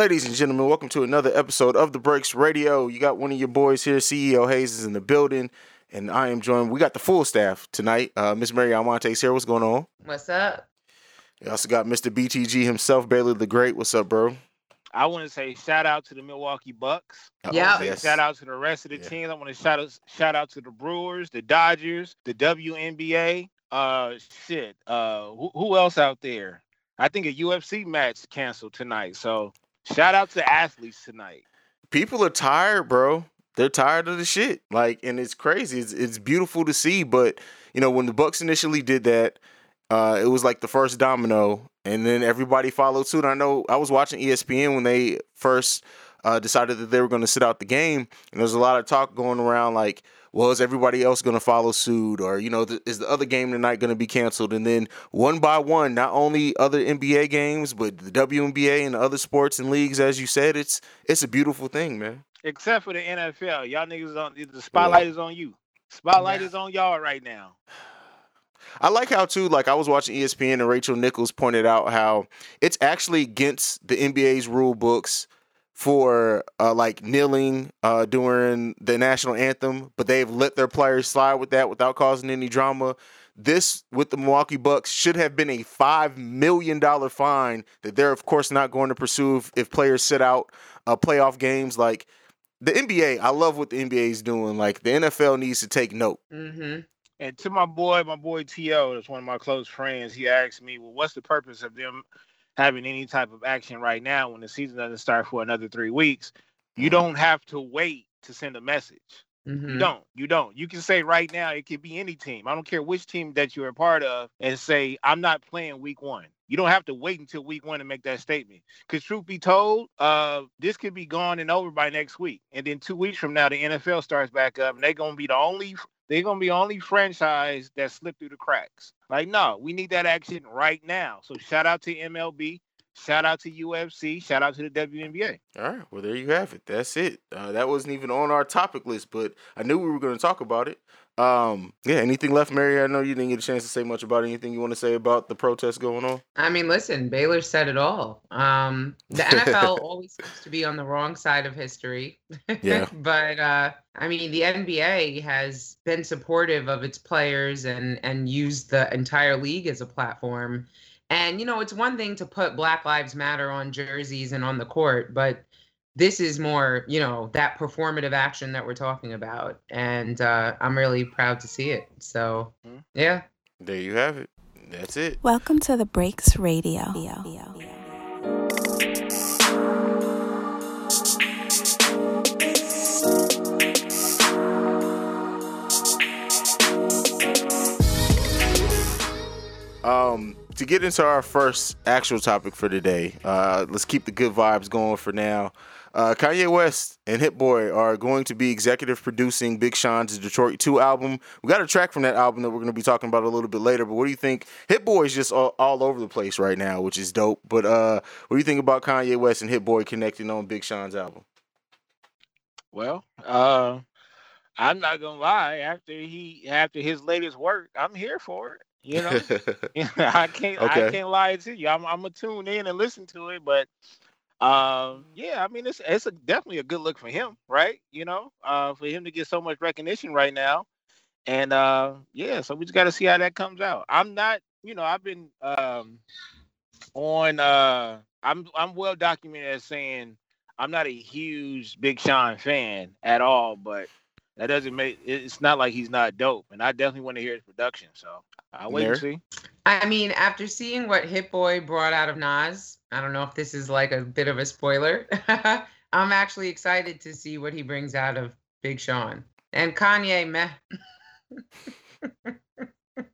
Ladies and gentlemen, welcome to another episode of The Breaks Radio. You got one of your boys here, CEO Haize is in the building, and I am joined. We got the full staff tonight. Uh, Miss Mary Almonte's here. What's going on? What's up? We also got Mr. BTG himself, Baylor the Great. What's up, bro? I want to say shout out to the Milwaukee Bucks. Yeah. yes. Shout out to the rest of the Yeah. teams. I want to shout out shout out to the Brewers, the Dodgers, the WNBA. Uh, shit. Uh, who, who else out there? I think a UFC match canceled tonight. So shout out to athletes tonight. People are tired, bro. They're tired of the shit. Like, and it's crazy. It's it's beautiful to see, but you know, when the Bucks initially did that, uh, it was like the first domino, and then everybody followed suit. I know I was watching ESPN when they first uh, decided that they were going to sit out the game, and there's a lot of talk going around like, well, is everybody else going to follow suit, or you know, th- is the other game tonight going to be canceled? And then one by one, not only other NBA games, but the WNBA and the other sports and leagues, as you said, it's it's a beautiful thing, man. Except for the NFL. Y'all niggas on the spotlight is on you. Spotlight Yeah. is on y'all right now. I like how too, like I was watching ESPN and Rachel Nichols pointed out how it's actually against the NBA's rule books for uh, like kneeling uh, during the national anthem, but they've let their players slide with that without causing any drama. This with the Milwaukee Bucks should have been a five million dollar fine that they're of course not going to pursue if, if players sit out uh, playoff games. Like the NBA, I love what the NBA is doing. Like the NFL needs to take note. Mm-hmm. And to my boy, my boy T.O., that's one of my close friends, he asked me, well, what's the purpose of them having any type of action right now when the season doesn't start for another three weeks? You Mhm. don't have to wait to send a message. Mm-hmm. You don't. You don't. You can say right now, it could be any team. I don't care which team that you're a part of, and say, I'm not playing week one. You don't have to wait until week one to make that statement. Because truth be told, uh, this could be gone and over by next week. And then two weeks from now, the NFL starts back up, and they're gonna be the only they're gonna be the only franchise that slipped through the cracks. Like, no, we need that action right now. So shout out to MLB, shout out to UFC, shout out to the WNBA. All right. Well, there you have it. That's it. Uh, that wasn't even on our topic list, but I knew we were going to talk about it. Um, yeah. Anything left, Mary? I know you didn't get a chance to say much about anything you want to say about the protests going on. I mean, listen, Baylor said it all. Um, the NFL always seems to be on the wrong side of history. Yeah. but uh, I mean, the NBA has been supportive of its players and and used the entire league as a platform. And you know, it's one thing to put Black Lives Matter on jerseys and on the court, but this is more, you know, that performative action that we're talking about. And uh, I'm really proud to see it. So, Mhm. yeah. There you have it. That's it. Welcome to the Breaks Radio. Um, to get into our first actual topic for today, uh, let's keep the good vibes going for now. Uh, Kanye West and Hit Boy are going to be executive producing Big Sean's Detroit 2 album. We got a track from that album that we're going to be talking about a little bit later. But what do you think? Hit Boy is just all, all over the place right now, which is dope. But uh, what do you think about Kanye West and Hit Boy connecting on Big Sean's album? Well, uh, I'm not gonna lie. After he, after his latest work, I'm here for it. You know, I can't, Okay. I can't lie to you. I'm, I'm gonna tune in and listen to it, but um, yeah, I mean, it's it's a, definitely a good look for him, right? You know, uh, for him to get so much recognition right now, and uh, yeah, so we just got to see how that comes out. I'm not, you know, I've been um on, uh, I'm I'm well documented as saying I'm not a huge Big Sean fan at all, but that doesn't make it's not like he's not dope. And I definitely want to hear his production. So I'll wait and see. I mean, after seeing what Hit Boy brought out of Nas, I don't know if this is like a bit of a spoiler. I'm actually excited to see what he brings out of Big Sean and Kanye. Meh.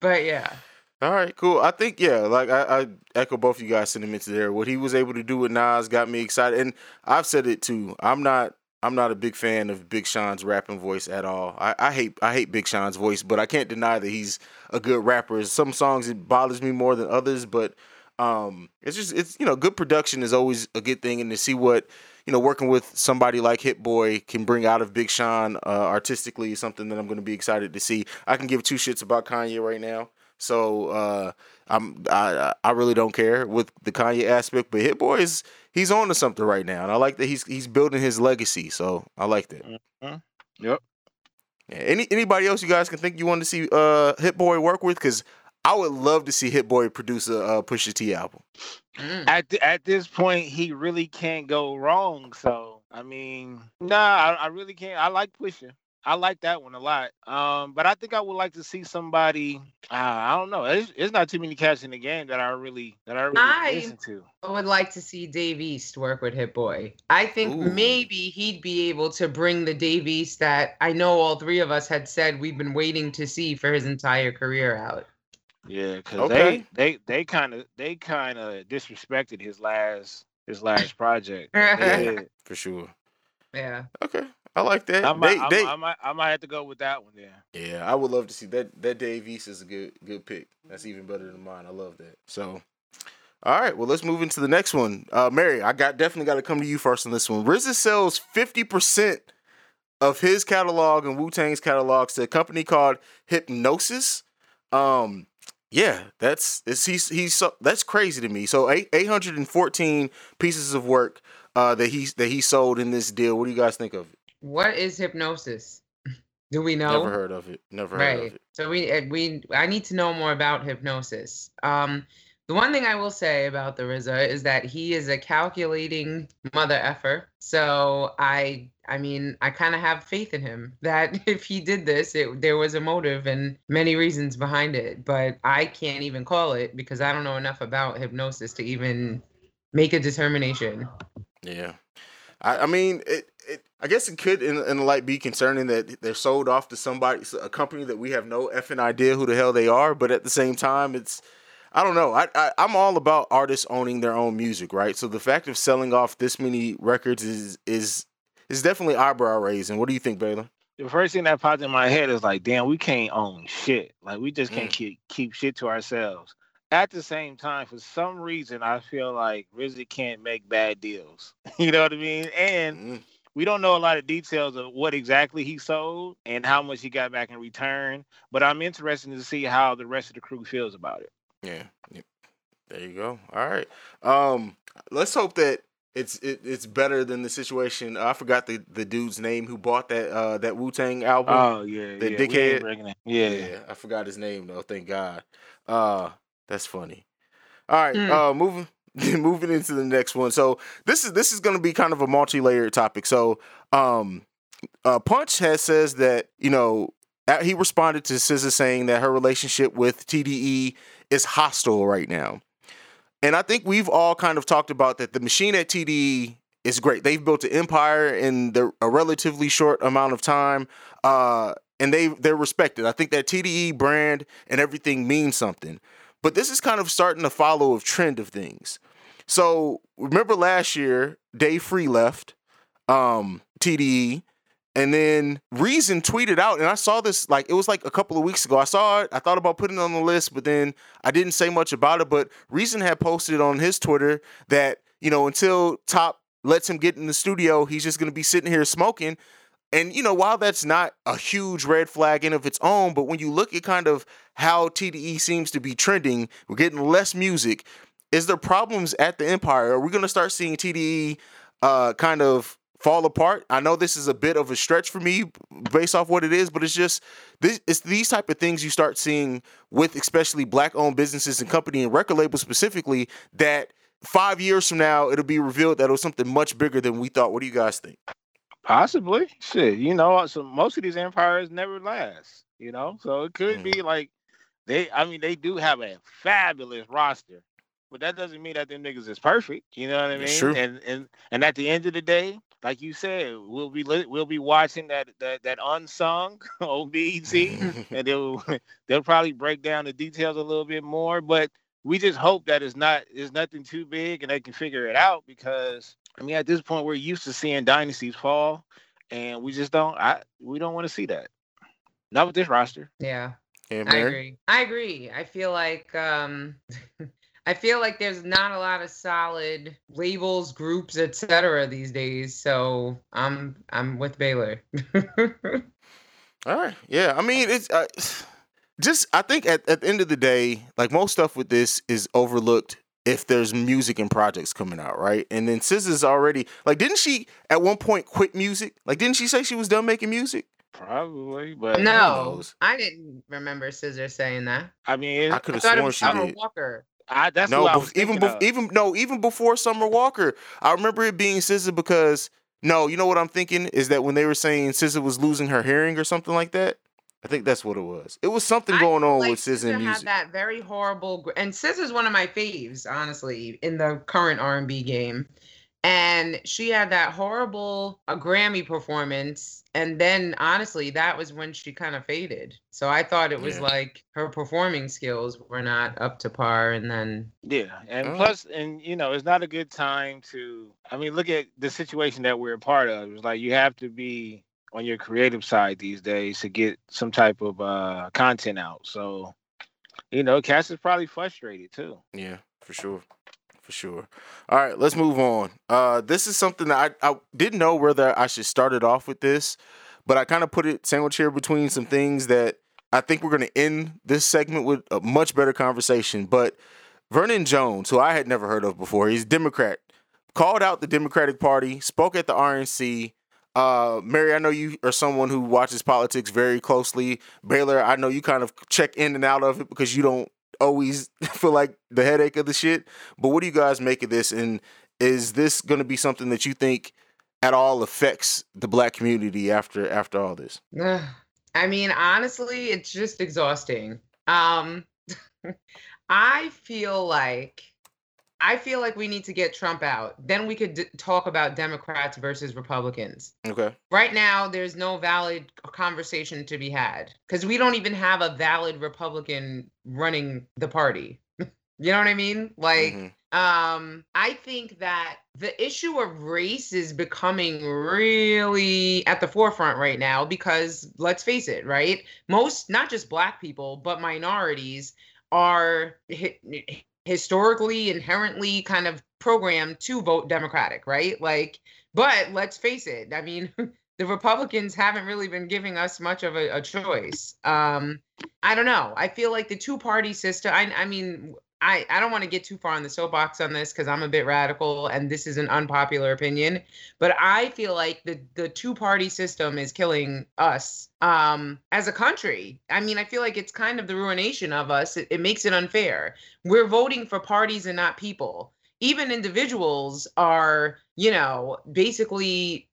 but yeah, All right, cool. I think yeah, like I, I echo both you guys' sentiments there. What he was able to do with Nas got me excited, and I've said it too. I'm not I'm not a big fan of Big Sean's rapping voice at all. I, I hate I hate Big Sean's voice, but I can't deny that he's a good rapper. Some songs it bothers me more than others, but um, it's just it's you know good production is always a good thing, and to see what you know working with somebody like Hit Boy can bring out of Big Sean uh, artistically is something that I'm going to be excited to see. I can give two shits about Kanye right now. So uh, I'm I I really don't care with the Kanye aspect, but Hit Boy is he's on to something right now, and I like that he's he's building his legacy. So I like that. Mm-hmm. Yep. Yeah, any anybody else you guys can think you want to see uh Hit Boy work with? Because I would love to see Hit Boy produce a uh, Pusha T album. Mm. At th- at this point, he really can't go wrong. So I mean, nah, I, I really can't. I like Pusha. I like that one a lot. Um, but I think I would like to see somebody. Uh, I don't know. It's, it's not too many cats in the game that I really that I really I- listen to. I would like to see Dave East work with Hit Boy. I think Ooh. maybe he'd be able to bring the Dave East that I know all three of us had said we've been waiting to see for his entire career out. Yeah, because Okay. they they they kind of they kind of disrespected his last his last project. Yeah. For sure. Yeah. Okay, I like that. I might, They- I, they- might- I might I might have to go with that one. Yeah. Yeah, I would love to see that. That Dave East is a good good pick. That's even better than mine. I love that. So, all right, well, let's move into the next one. Uh, Mary, I got definitely got to come to you first on this one. RZA sells fifty percent of his catalog and Wu Tang's catalogs to a company called Hipgnosis. Um, yeah, that's it's he's he's so, that's crazy to me. So eight eight hundred and fourteen pieces of work uh, that he that he sold in this deal. What do you guys think of it? What is Hipgnosis? Do we know? Never heard of it. Never heard of right it. so we uh, we i need to know more about Hipgnosis um the one thing i will say about the RZA is that he is a calculating mother effer so i i mean i kind of have faith in him that if he did this it, there was a motive and many reasons behind it but i can't even call it because i don't know enough about Hipgnosis to even make a determination Yeah, I, I mean, it, it. I guess it could, in, in light, be concerning that they're sold off to somebody, a company that we have no effing idea who the hell they are. But at the same time, it's, I don't know. I, I I'm all about artists owning their own music, right? So the fact of selling off this many records is is is definitely eyebrow raising. What do you think, Baylor? The first thing that popped in my head is like, damn, we can't own shit. Like we just can't Mm. keep keep shit to ourselves. At the same time, for some reason, I feel like RZA can't make bad deals. you know what I mean? And Mm, we don't know a lot of details of what exactly he sold and how much he got back in return. But I'm interested to see how the rest of the crew feels about it. Yeah, yeah. There you go. All right. Um, let's hope that it's it, it's better than the situation. I forgot the the dude's name who bought that uh that Wu Tang album. Oh yeah, The yeah, dickhead? Yeah, Yeah, I forgot his name though. Thank God. Uh, that's funny. All right, Hmm. uh, moving moving into the next one. So this is this is going to be kind of a multi-layered topic. So, um, uh, Punch has says that you know uh, he responded to SZA saying that her relationship with TDE is hostile right now, and I think we've all kind of talked about that. The machine at TDE is great. They've built an empire in the, a relatively short amount of time. Uh, and they they're respected. I think that TDE brand and everything means something. But this is kind of starting to follow a trend of things. So remember last year, Dave Free left um, TDE, and then Reason tweeted out, and I saw this like it was like a couple of weeks ago. I saw it. I thought about putting it on the list, but then I didn't say much about it. But Reason had posted on his Twitter that you know until Top lets him get in the studio, he's just gonna be sitting here smoking. And you know, while that's not a huge red flag in of its own, but when you look at kind of how TDE seems to be trending, we're getting less music. Is there problems at the Empire? Are we going to start seeing TDE uh, kind of fall apart? I know this is a bit of a stretch for me based off what it is, but it's just this. It's these type of things you start seeing with especially black-owned businesses and company and record labels specifically that five years from now it'll be revealed that it was something much bigger than we thought. What do you guys think? Possibly. Shit. You know, so most of these empires never last, you know? So it could Mm. be like they I mean, they do have a fabulous roster, but that doesn't mean that them niggas is perfect. You know what I mean? And and and at the end of the day, like you said, we'll be li- we'll be watching that that that unsung on and they'll they'll probably break down the details a little bit more. But we just hope that it's not it's nothing too big and they can figure it out because I mean at this point we're used to seeing dynasties fall, and we just don't I we don't want to see that. Not with this roster. yeah Yeah, I agree. I agree. I feel like um I feel like there's not a lot of solid labels, groups, etc. these days. So I'm I'm with Baylor. All right. Yeah. I mean, it's uh, just I think at, at the end of the day, like most stuff with this is overlooked if there's music and projects coming out, right? And then SZA's already like, didn't she at one point quit music? Like, didn't she say she was done making music? Probably, but No. I didn't remember SZA saying that. I mean, I could have sworn she Summer did. Walker. I, that's No, what I bef- was even thinking bef- of. even no, even before Summer Walker, I remember it being SZA because no, you know what I'm thinking is that when they were saying SZA was losing her hearing or something like that. I think that's what it was. It was something I going feel on like with SZA and had music. that very horrible, gr- and SZA's one of my faves, honestly, in the current R and B game. And she had that horrible uh, Grammy performance, and then honestly, that was when she kind of faded. So I thought it was Yeah. like her performing skills were not up to par, and then Yeah, and Oh. plus, and you know, it's not a good time to. I mean, look at the situation that we're a part of. It's like you have to be on your creative side these days to get some type of uh content out. So, you know, Cass is probably frustrated too. Yeah, for sure. For sure. All right, let's move on. Uh this is something that I, I didn't know whether I should start it off with this, but I kind of put it sandwiched here between some things that I think we're gonna end this segment with a much better conversation. But Vernon Jones, who I had never heard of before, he's Democrat, called out the Democratic Party, spoke at the RNC. Uh, Mary, I know you are someone who watches politics very closely. Baylor, I know you kind of check in and out of it because you don't always feel like the headache of the shit. But what do you guys make of this? And is this going to be something that you think at all affects the black community after after all this? I mean, honestly, it's just exhausting. Um, I feel like I feel like we need to get Trump out. Then we could d- talk about Democrats versus Republicans. Okay. Right now, there's no valid conversation to be had because we don't even have a valid Republican running the party. you know what I mean? Like, Mhm. um, I think that the issue of race is becoming really at the forefront right now because let's face it, right? Most, not just black people, but minorities are hi- historically inherently kind of programmed to vote Democratic, right? Like, but let's face it, I mean, the Republicans haven't really been giving us much of a, a choice. Um, I don't know. I feel like the two party system, I, I mean, I, I don't want to get too far on the soapbox on this because I'm a bit radical and this is an unpopular opinion, but I feel like the, the two party system is killing us um, as a country. I mean, I feel like it's kind of the ruination of us. It, it makes it unfair. We're voting for parties and not people. Even individuals are, you know, basically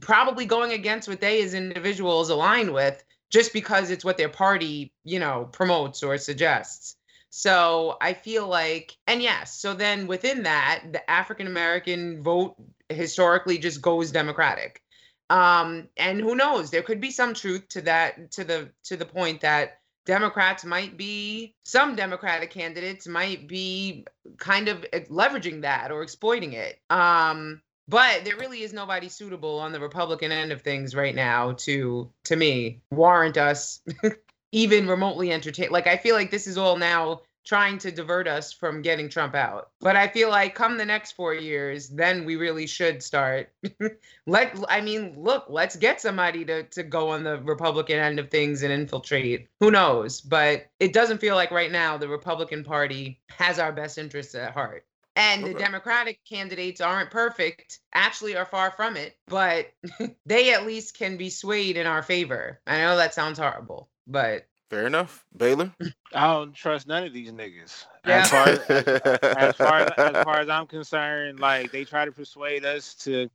probably going against what they as individuals align with just because it's what their party, you know, promotes or suggests. So I feel like, and yes, so then within that, the African American vote historically just goes Democratic. Um, and who knows, there could be some truth to that, to the to the point that Democrats might be some Democratic candidates might be kind of eh, leveraging that or exploiting it. Um, but there really is nobody suitable on the Republican end of things right now to to me warrant us even remotely entertain. Like I feel like this is all now trying to divert us from getting Trump out. But I feel like come the next 4 years, then we really should start let I mean, look, let's get somebody to to go on the Republican end of things and infiltrate. Who knows? But it doesn't feel like right now the Republican Party has our best interests at heart. And the Democratic candidates aren't perfect, actually are far from it, but they at least can be swayed in our favor. I know that sounds horrible, but Fair enough. Baylor? I don't trust none of these niggas. Yeah. As far as, as far as, as far as I'm concerned, like they try to persuade us to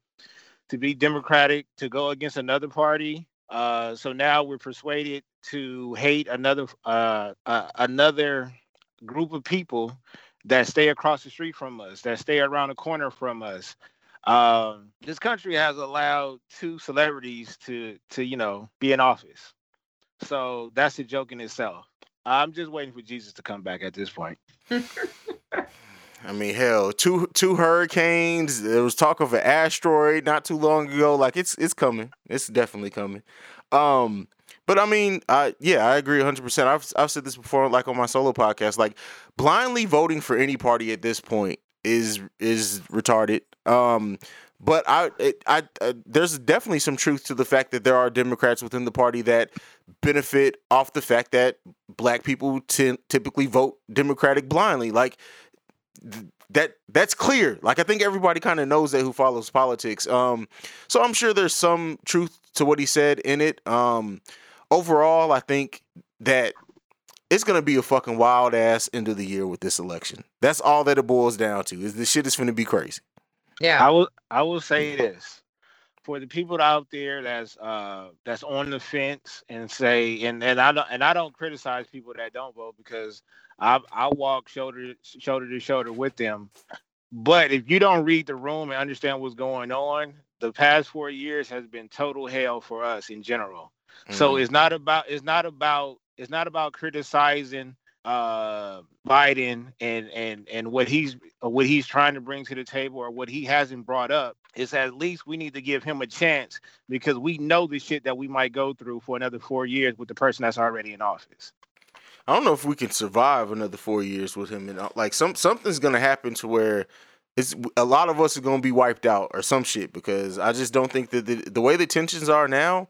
to be democratic, to go against another party. Uh, so now we're persuaded to hate another uh, uh, another group of people that stay across the street from us, that stay around the corner from us. Um, this country has allowed two celebrities to to you know be in office, so that's a joke in itself. I'm just waiting for Jesus to come back at this point. I mean, hell, two two hurricanes. There was talk of an asteroid not too long ago. Like it's it's coming. It's definitely coming. Um, but I mean, I yeah, I agree 100. percent I've I've said this before, like on my solo podcast. Like blindly voting for any party at this point is is retarded. Um, but I, it, I, uh, there's definitely some truth to the fact that there are Democrats within the party that benefit off the fact that black people t- typically vote Democratic blindly. Like th- that, that's clear. Like I think everybody kind of knows that who follows politics. Um, so I'm sure there's some truth to what he said in it. Um, overall, I think that it's gonna be a fucking wild ass end of the year with this election. That's all that it boils down to. Is this shit is gonna be crazy. Yeah. I will I will say this. For the people out there that's uh that's on the fence and say and, and I don't and I don't criticize people that don't vote because I I walk shoulder shoulder to shoulder with them. But if you don't read the room and understand what's going on, the past four years has been total hell for us in general. So Mhm. it's not about it's not about it's not about criticizing uh Biden and and and what he's uh, what he's trying to bring to the table or what he hasn't brought up. is at least we need to give him a chance because we know the shit that we might go through for another four years with the person that's already in office. I don't know if we can survive another four years with him, and uh, like some something's gonna happen to where it's a lot of us are gonna be wiped out or some shit because I just don't think that the, the way the tensions are now,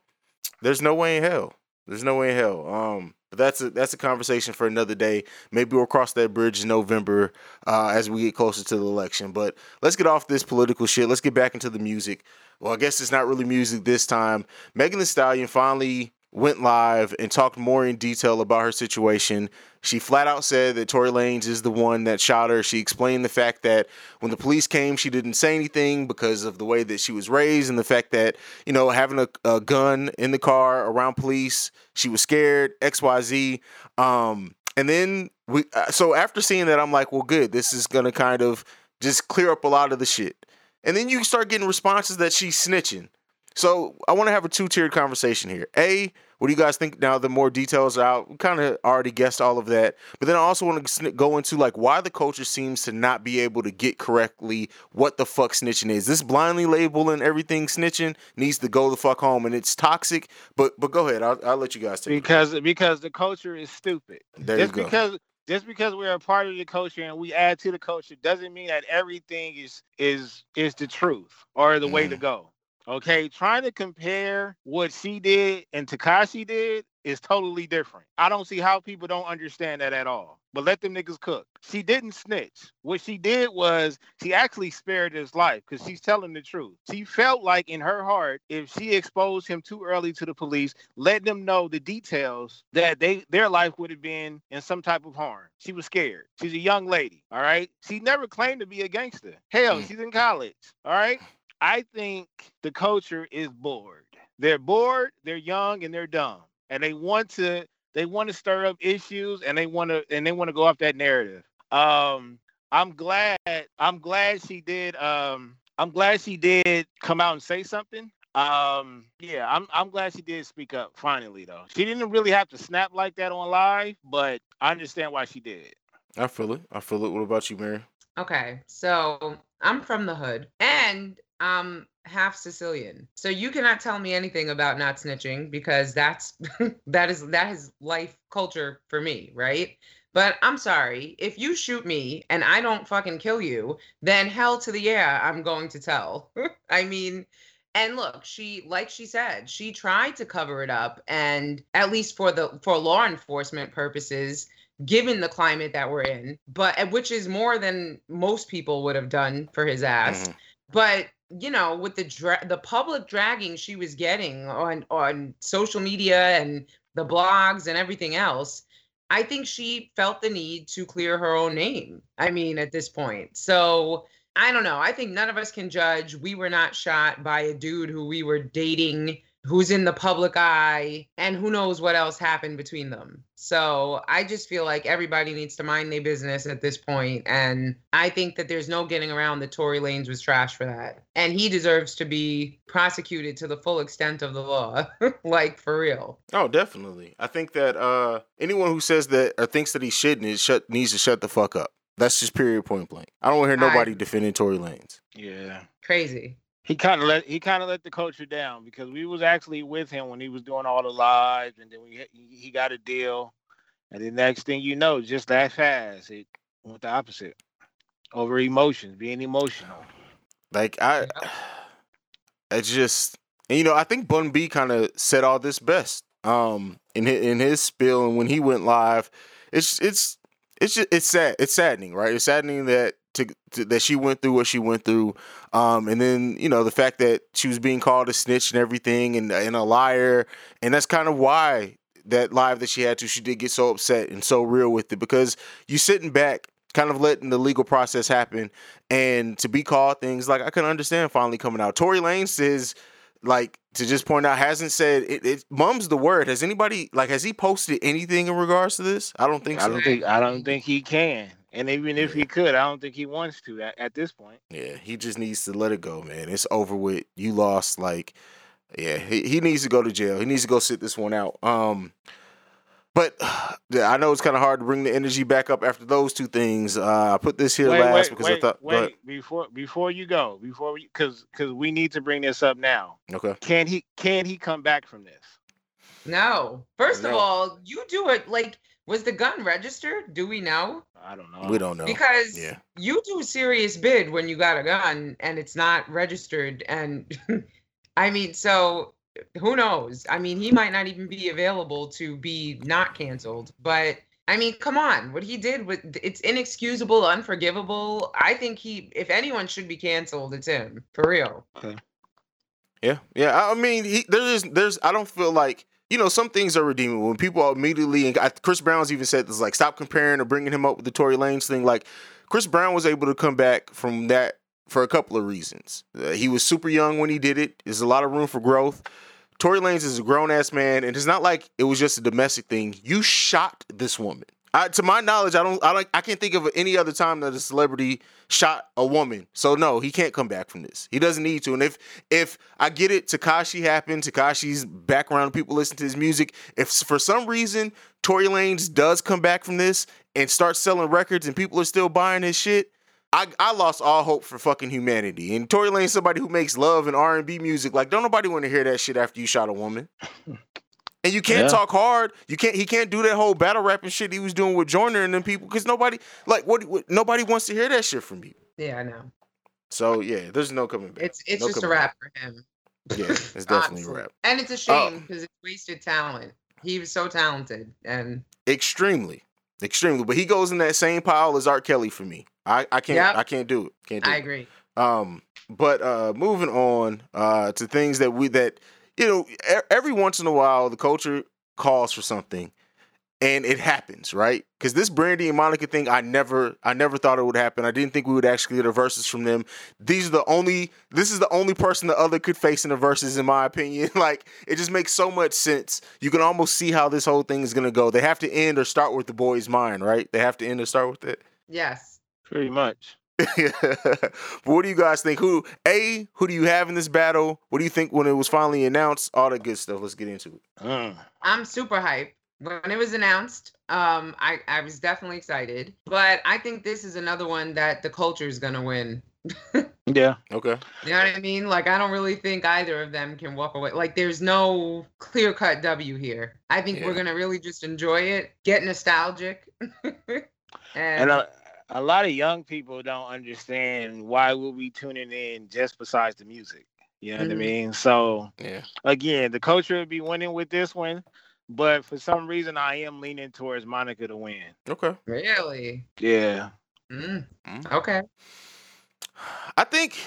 there's no way in hell. There's no way in hell. Um, but that's a that's a conversation for another day. Maybe we'll cross that bridge in November uh, as we get closer to the election. But let's get off this political shit. Let's get back into the music. Well, I guess it's not really music this time. Megan Thee Stallion finally went live and talked more in detail about her situation. She flat out said that Tory Lanez is the one that shot her. She explained the fact that when the police came, she didn't say anything because of the way that she was raised and the fact that, you know, having a, a gun in the car around police, she was scared, XYZ. Um, and then we, uh, so after seeing that, I'm like, well, good. This is going to kind of just clear up a lot of the shit. And then you start getting responses that she's snitching. So I want to have a two tiered conversation here. A, what do you guys think now? The more details are out, we kind of already guessed all of that. But then I also want to go into like why the culture seems to not be able to get correctly what the fuck snitching is. This blindly labeling everything snitching needs to go the fuck home, and it's toxic. But but go ahead, I'll, I'll let you guys take it. Because because the culture is stupid. There just because just because we're a part of the culture and we add to the culture doesn't mean that everything is is is the truth or the way to mm-hmm. go. Okay, trying to compare what she did and Tekashi did is totally different. I don't see how people don't understand that at all. But let them niggas cook. She didn't snitch. What she did was she actually spared his life because she's telling the truth. She felt like in her heart, if she exposed him too early to the police, let them know the details that they their life would have been in some type of harm. She was scared. She's a young lady. All right. She never claimed to be a gangster. Hell, Mm. she's in college. All right. I think the culture is bored. They're bored, they're young, and they're dumb. And they want to they want to stir up issues and they want to and they want to go off that narrative. Um I'm glad I'm glad she did um I'm glad she did come out and say something. Um yeah, I'm I'm glad she did speak up finally though. She didn't really have to snap like that on live, but I understand why she did. I feel it. I feel it. What about you, Mary? Okay, so I'm from the hood and I'm half Sicilian. So you cannot tell me anything about not snitching because that's that is that is life culture for me, right? But I'm sorry, if you shoot me and I don't fucking kill you, then hell to the yeah, I'm going to tell. I mean, and look, she like she said, she tried to cover it up and at least for the for law enforcement purposes, given the climate that we're in, but which is more than most people would have done for his ass. Mhm. But you know, with the dra- the public dragging she was getting on on social media and the blogs and everything else, I think she felt the need to clear her own name. I mean, at this point, so. I don't know. I think none of us can judge. We were not shot by a dude who we were dating, who's in the public eye, and who knows what else happened between them. So I just feel like everybody needs to mind their business at this point, And I think that there's no getting around that Tory Lanez was trash for that. And he deserves to be prosecuted to the full extent of the law. like for real. Oh, definitely. I think that uh, anyone who says that or thinks that he shouldn't is shut needs to shut the fuck up. That's just period point blank. I don't want to hear I- nobody defending Tory Lanez. Yeah. Crazy. He kind of let he kind of let the culture down because we was actually with him when he was doing all the lives, and then we he he got a deal, and the next thing you know, just that fast, it went the opposite over emotions, being emotional. Like I, it's just and, you know I think Bun B kind of said all this best um in his, in his spill and when he went live. It's it's it's just it's sad. It's saddening, right? It's saddening that to, to, that she went through what she went through, um, and then you know the fact that she was being called a snitch and everything, and and a liar, and that's kind of why that live that she had to, she did get so upset and so real with it. Because you sitting back, kind of letting the legal process happen, and to be called things like I can understand finally coming out. Tory Lane says like to just point out hasn't said it, it mum's the word. Has anybody like has he posted anything in regards to this? I don't think so. I don't think I don't think he can. And even if he could, I don't think he wants to at, at this point. yeah he just needs to let it go man. It's over with. You lost like yeah he, he needs to go to jail. He needs to go sit this one out. Um but yeah, i know it's kind of hard to bring the energy back up after those two things. Uh i put this here wait, last wait, because wait, i thought wait, before before you go, before we because because we need to bring this up now. okay. Can he can he come back from this? No. First of all, you do it like was the gun registered? Do we know? I don't know. we don't know Because yeah. you do a serious bid when you got a gun and it's not registered and I mean, so who knows? I mean, he might not even be available to be not canceled, but I mean, come on. What he did with it's inexcusable, unforgivable. I think he if anyone should be canceled, it's him. For real. Okay. Yeah, yeah. I I mean, he, there's, there's. I don't feel like you know some things are redeemable. When people are immediately, and Chris Brown's even said this, like, stop comparing or bringing him up with the Tory Lanez thing. Like, Chris Brown was able to come back from that for a couple of reasons. Uh, he was super young when he did it. There's a lot of room for growth. Tory Lanez is a grown ass man, and it's not like it was just a domestic thing. You shot this woman. I, to my knowledge, I don't, I I can't think of any other time that a celebrity shot a woman. So no, he can't come back from this. He doesn't need to. And if, if I get it, Tekashi happened. Tekashi's background, people listen to his music. If for some reason Tory Lanez does come back from this and starts selling records, and people are still buying his shit, I, I lost all hope for fucking humanity. And Tory Lane's somebody who makes love and R and B music. Like, don't nobody want to hear that shit after you shot a woman. And you can't Yeah. talk hard. You can't. He can't do that whole battle rapping shit he was doing with Joyner and them people because nobody like what, what. Nobody wants to hear that shit from you. Yeah, I know. So yeah, there's no coming back. It's it's No just a coming wrap for him. Yeah, it's definitely a Honestly. rap. And it's a Oh. shame because it's wasted talent. He was so talented and Extremely, extremely. But he goes in that same pile as R. Kelly for me. I, I can't. Yep. I can't do it. Can't do I it. agree. Um, but uh, moving on uh, to things that we that you know e- every once in a while the culture calls for something, and it happens, right? Because this Brandy and Monica thing, I never, I never thought it would happen. I didn't think we would actually get a Verzuz from them. These are the only, this is the only person the other could face in the Verzuz, in my opinion. like it just makes so much sense. You can almost see how this whole thing is gonna go. They have to end or start with the boy's mind, right? They have to end or start with it. Yes. Pretty much. but what do you guys think? Who a who do you have in this battle? What do you think when it was finally announced? All that good stuff. Let's get into it. Mm. I'm super hyped. When it was announced, um, I, I was definitely excited. But I think this is another one that the culture is gonna win. Yeah. Okay. You know what I mean? Like I don't really think either of them can walk away. Like there's no clear cut W here. I think we're gonna really just enjoy it, get nostalgic. and, And a, a lot of young people don't understand why we'll be tuning in just besides the music. You know what I Mhm. mean? So Yeah. again, the culture will be winning with this one, but for some reason, I am leaning towards Monica to win. Okay. really. Yeah. Mm, Mm. okay. I think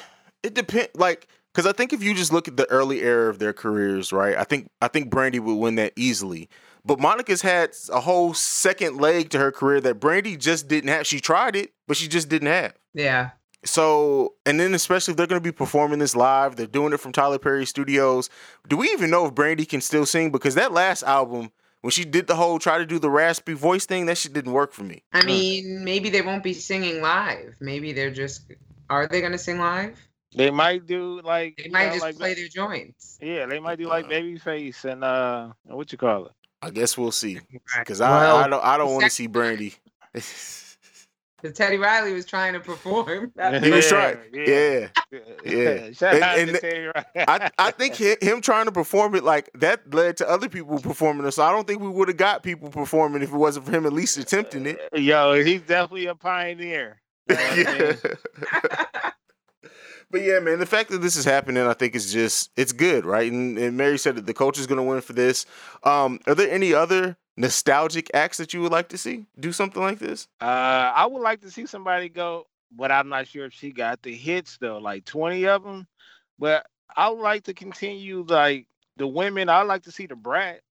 it depends. Like, because I think if you just look at the early era of their careers, right? I think I think Brandy would win that easily. But Monica's had a whole second leg to her career that Brandy just didn't have. She tried it, but she just didn't have. Yeah. So, and then especially if they're going to be performing this live, they're doing it from Tyler Perry Studios. Do we even know if Brandy can still sing? Because that last album, when she did the whole try to do the raspy voice thing, that shit didn't work for me. I mean, maybe they won't be singing live. Maybe they're just. Are they gonna sing live? They might do like They might know, just like play their joints. yeah, they might do like Uh, Babyface and uh what you call it. I guess we'll see. Because Well, I, I don't I don't want to see Brandy. Because Teddy Riley was trying to perform. he was Yeah, trying. yeah. Yeah. Yeah. Shout And- out and to the- Riley. I, I think him trying to perform it like that led to other people performing it. So I don't think we would have got people performing if it wasn't for him at least attempting it. Yo, he's definitely a pioneer. You know what I mean? But yeah, man, the fact that this is happening, I think is just it's good, right? And, and Mary said that the coach is going to win for this. Um, are there any other nostalgic acts that you would like to see do something like this? Uh, I would like to see somebody go, but I'm not sure if she got the hits though, like 20 of them. But I would like to continue like the women. I would like to see the brat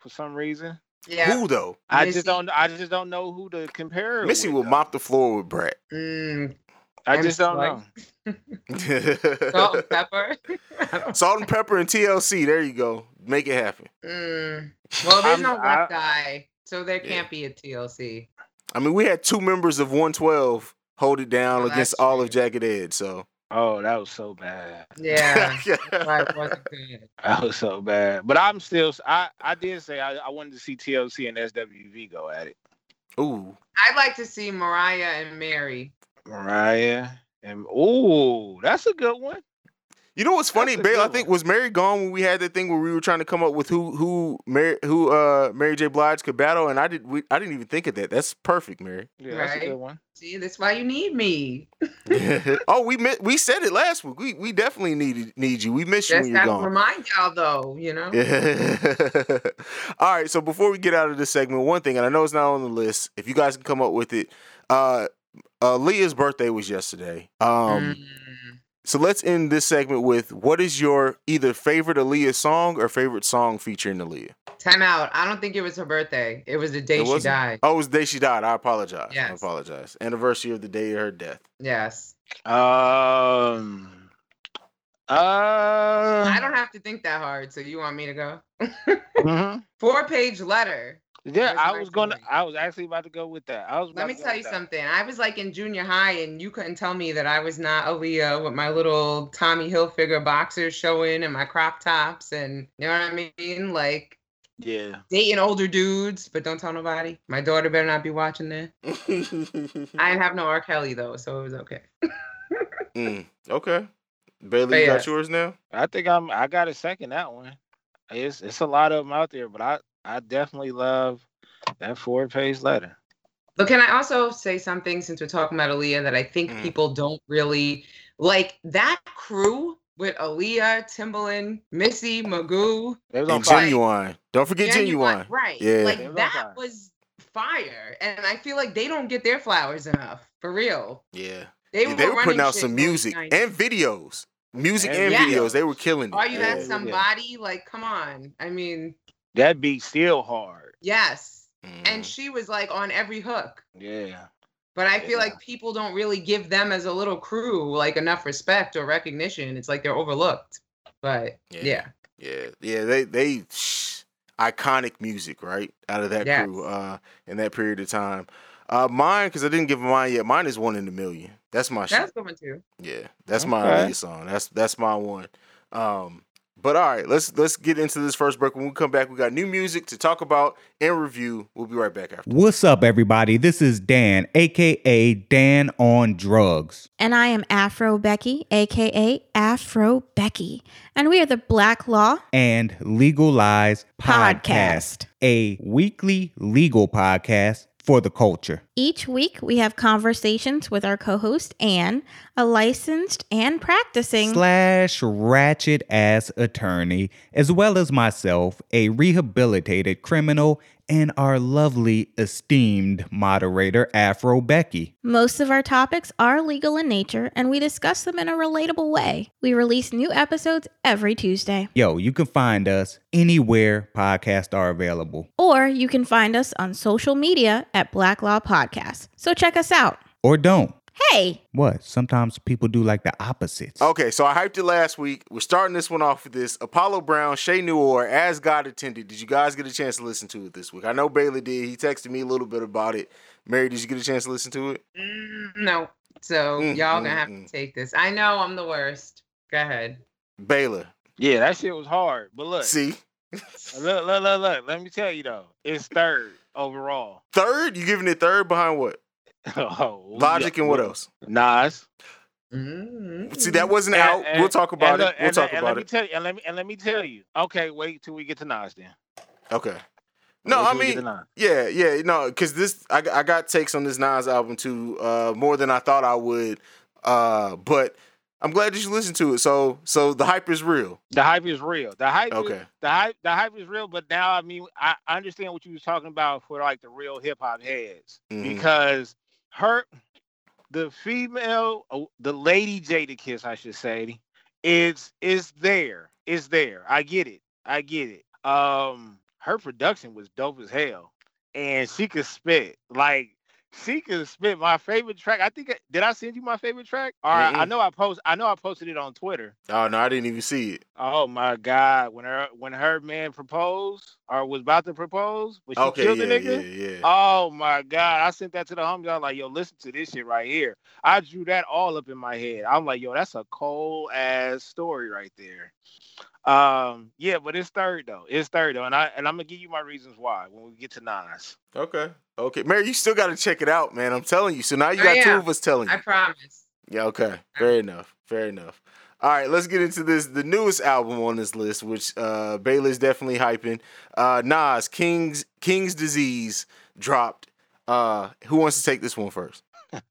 for some reason. Yeah. Who though? I Missy. just don't. I just don't know who to compare. Missy with, will though. mop the floor with Brat. Mm, I just don't like- know. salt and pepper. Salt-N-Pepa and TLC. There you go. Make it happen. Mm. Well, there's I'm- no I- left eye, so there Yeah. can't be a TLC. I mean, we had two members of 112 hold it down Oh, against all of Jagged Edge. So Oh, that was so bad. Yeah. That's why it wasn't good. That was so bad. But I'm still. I I did say I, I wanted to see TLC and SWV go at it. Ooh. I'd like to see Mariah and Mary. Mariah and oh, that's a good one. You know what's funny, That's a Babe? I think was Mary gone when we had that thing where we were trying to come up with who who Mary who uh Mary J. Blige could battle, and I did we I didn't even think of that. That's perfect, Mary. Yeah, that's a good one. See, that's why you need me. oh, we mi- we said it last week. We we definitely need need you. We miss you Just when you're gone. remind y'all, though. You know. All right. So before we get out of this segment, one thing, and I know it's not on the list. If you guys can come up with it, uh, uh Aaliyah's birthday was yesterday. Um, Mm. so let's end this segment with what is your either favorite Aaliyah song or favorite song featuring Aaliyah? Time out. I don't think it was her birthday. It was the day she died. Oh, it was the day she died. I apologize. I apologize. Anniversary of the day of her death. Yes. Um. Uh. I don't have to think that hard. So you want me to go? mhm. Four page letter. Yeah, Where's I was gonna. I was actually about to go with that. I was. Let me tell you that. something. I was like in junior high, and you couldn't tell me that I was not Aaliyah with my little Tommy Hilfiger boxers showing and my crop tops, and you know what I mean? Like Yeah. dating older dudes, but don't tell nobody. My daughter better not be watching that. I didn't have no R. Kelly though, so it was okay. Mm, okay. Bailey, But you got yours now? I think I'm. I got to second that one. It's it's a lot of them out there, but I I definitely love that four page letter. But can I also say something since we're talking about Aaliyah that I think Mm. people don't really like that crew with Aaliyah, Timbaland, Missy, Magoo, They was on And fire. Ginuwine. Don't forget Ginuwine. right? Yeah. like was that fire. was fire, and I feel like they don't get their flowers enough for real. Yeah. They, Yeah, they were putting out some music and videos. Music And and videos. videos. They were killing it. Are you yeah. that yeah. somebody? Like, come on. I mean, That beat still hard. yes. Mhm. And she was like on every hook. Yeah. But I feel Yeah. like people don't really give them as a little crew like enough respect or recognition. It's like they're overlooked. But Yeah. yeah. Yeah, yeah, they they shh, iconic music, right? Out of that Yes. crew, uh, in that period of time. Uh, mine, because I didn't give mine yet. Mine is one in a million. That's my That's shit. the one too. Yeah, that's my Okay. Aaliyah song. That's that's my one. Um, but all right, let's let's get into this first break. When we come back, we got new music to talk about and review. We'll be right back after. What's up, everybody? This is Dan, aka Dan on Drugs. And I am Afro Becky, aka Afro Becky. And we are the Black Law. and Legalize Podcast, Podcast. a weekly legal podcast for the culture. Each week we have conversations with our co host, Anne, a licensed and practicing. Slash ratchet ass attorney, as well as myself, a rehabilitated criminal, and our lovely esteemed moderator, Afro Becky. Most of our topics are legal in nature, and we discuss them in a relatable way. We release new episodes every Tuesday. Yo, you can find us anywhere podcasts are available. Or you can find us on social media at Black Law Podcast. So check us out. Or don't. Hey, What? Sometimes people do like the opposites. Okay, so I hyped it last week. We're starting this one off with this Apollo Brown, Che Noir, as God intended. Did you guys get a chance to listen to it this week? I know Bailey did. He texted me a little bit about it. Mary, did you get a chance to listen to it? Mm, no. So Mm, y'all mm, gonna have mm. to take this. I know I'm the worst. Go ahead. Baylor, Yeah, that shit was hard. But look, see, look, look, look, look. Let me tell you though, it's third overall. third. You giving it third behind what? oh, Logic yeah, and what else? Nas. Mm. See, that wasn't And- out. and- we'll talk about and it. We'll and talk let- and about let me it. tell you, and let me and let me tell you. Okay, wait till we get to Nas then. Okay. No, I till we get to mean, yeah, yeah, no, because this I, got- I got takes on this Nas album too, uh, more than I thought I would. Uh, but I I'm glad that you listened to it. So so the hype is real. The hype is real. The hype is, Okay. the hype the hype is real, but now I mean I, I understand what you was talking about for like the real hip hop heads. Mhm. Because her the female oh, the lady Jadakiss, I should say, is is there. Is there. I get it. I get it. Um her production was dope as hell. And she could spit. Like she could spit my favorite track. I think did I send you my favorite track? All right, I Mm-mm. know I post I know I posted it on Twitter. Oh no, I didn't even see it. Oh my God! When her when her man proposed or was about to propose, when she Okay, killed yeah, the nigga. yeah, yeah. Oh my God! I sent that to the homies. I was like, "Yo, listen to this shit right here." I drew that all up in my head. I'm like, "Yo, that's a cold ass story right there." Um, yeah, but it's third though. It's third though, and I and I'm gonna give you my reasons why when we get to Nas. Okay. Okay. Mary, you still got to check it out, man. I'm telling you. So now you Oh, got two of us telling you. I promise. Yeah, okay. Fair enough. Fair enough. All right, let's get into this. The newest album on this list, which uh Baylor's definitely hyping. Uh Nas, King's King's Disease dropped. Uh who wants to take this one first?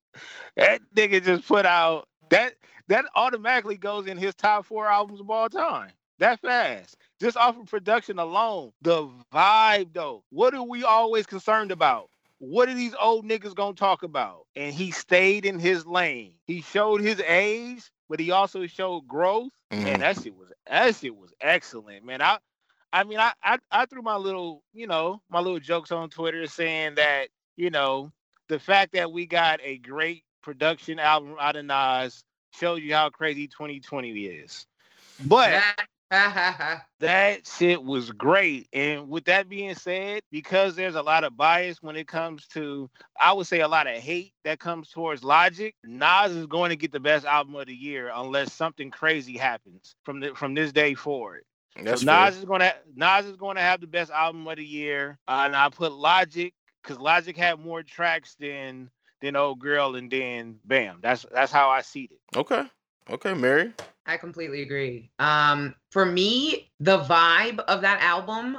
That nigga just put out that that automatically goes in his top four albums of all time. That fast. Just off of production alone. The vibe though. What are we always concerned about? What are these old niggas gonna talk about? And he stayed in his lane. He showed his age, but he also showed growth. Mhm. Man, that shit was that shit was excellent, man. I I mean I, I I threw my little, you know, my little jokes on Twitter saying that, you know, the fact that we got a great production album out of Nas shows you how crazy 2020 is. But that shit was great. And with that being said, because there's a lot of bias when it comes to, I would say a lot of hate that comes towards Logic, Nas is going to get the best album of the year unless something crazy happens from the, from this day forward. That's so fair. Nas is gonna Nas is gonna have the best album of the year, uh, and I put Logic because Logic had more tracks than than Old Girl, and then Bam. That's that's how I see it. Okay. Okay, Mary. I completely agree. Um, for me, the vibe of that album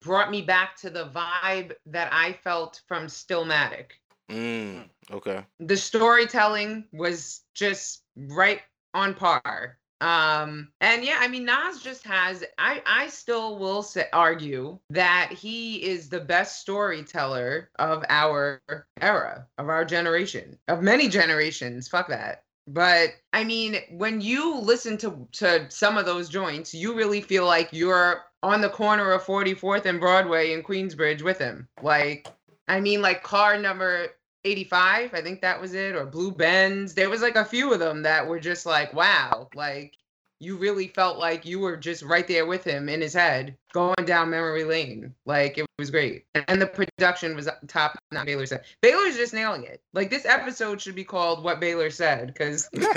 brought me back to the vibe that I felt from Stillmatic. Mm, okay. The storytelling was just right on par. Um, and yeah, I mean, Nas just has. I I still will say, argue that he is the best storyteller of our era, of our generation, of many generations. Fuck that. But I mean, when you listen to to some of those joints, you really feel like you're on the corner of 44th and Broadway in Queensbridge with him. Like, I mean, like car number 85, I think that was it, or Blue Benz. There was like a few of them that were just like, wow, like you really felt like you were just right there with him in his head going down memory lane. Like it was great. And the production was top, not Baylor said. Baylor's just nailing it. Like this episode should be called What Baylor Said because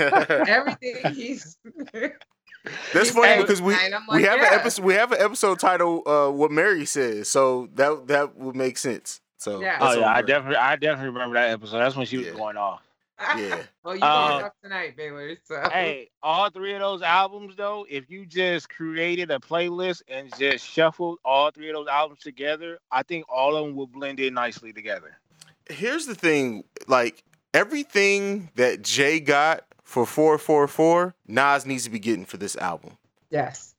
everything he's. That's he's funny saying because we tonight, I'm we have yeah. an episode we have an episode title uh what Mary says. So that that would make sense. So Yeah. Oh yeah, I definitely I definitely remember that episode. That's when she was Yeah. going off. Yeah. well, you Uh, going up tonight, Baylor. So. Hey, all three of those albums though, if you just created a playlist and just shuffled all three of those albums together, I think all of them will blend in nicely together. Here's the thing, like everything that Jay got for 444, Nas needs to be getting for this album. Yes.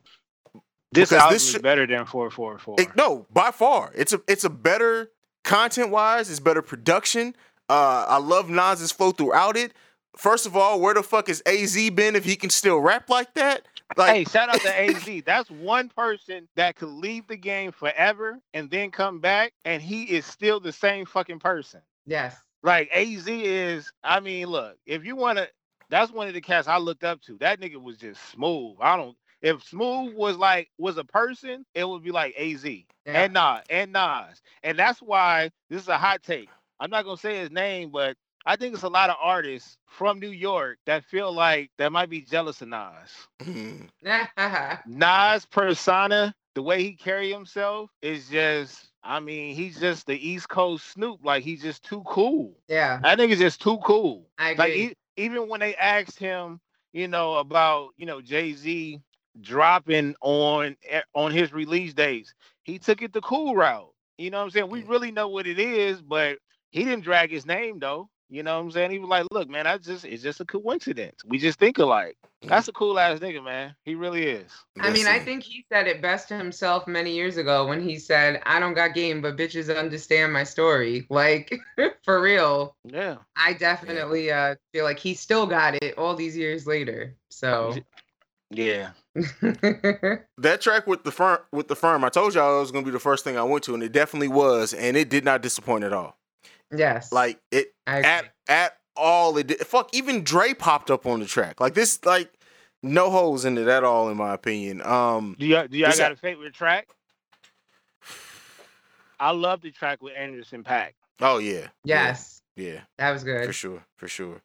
This Because album this is better than 444. It- no, by far. It's a it's a better content wise, it's better production. Uh I love Nas's flow throughout it. First of all, where the fuck is AZ been if he can still rap like that? Like hey, shout out to AZ. That's one person that could leave the game forever and then come back, and he is still the same fucking person. Yes. Like AZ is, I mean, look, if you want to, that's one of the cats I looked up to. That nigga was just smooth. I don't. If Smooth was like was a person, it would be like AZ Yeah. and Nas and Nas, and that's why this is a hot take. I'm not gonna say his name, but I think it's a lot of artists from New York that feel like that might be jealous of Nas. mm, Nas persona, the way he carry himself is just, I mean, he's just the East Coast Snoop. Like he's just too cool. yeah. I think it's just too cool. I agree. Like e- even when they asked him, you know, about you know Jay Z dropping on eh, on his release dates, he took it the cool route. You know what I'm saying? We really know what it is, but he didn't drag his name though. You know what I'm saying? He was like, look, man, that's just it's just a coincidence. We just think alike. That's a cool ass nigga, man. He really is. I mean, I think he said it best himself many years ago when he said, I don't got game, but bitches understand my story. Like, for real. Yeah. I definitely uh, feel like he still got it all these years later. So, Yeah. that track with the firm with the firm, I told y'all it was gonna be the first thing I went to, and it definitely was, and it did not disappoint at all. Yes. Like it at at all. It did, fuck even Dre popped up on the track. Like this, like no holes in it at all, in my opinion. Um, Do y'all do y'all got a favorite track? I love the track with Anderson .Paak. oh yeah, yes. yeah, That was good. for sure, for sure.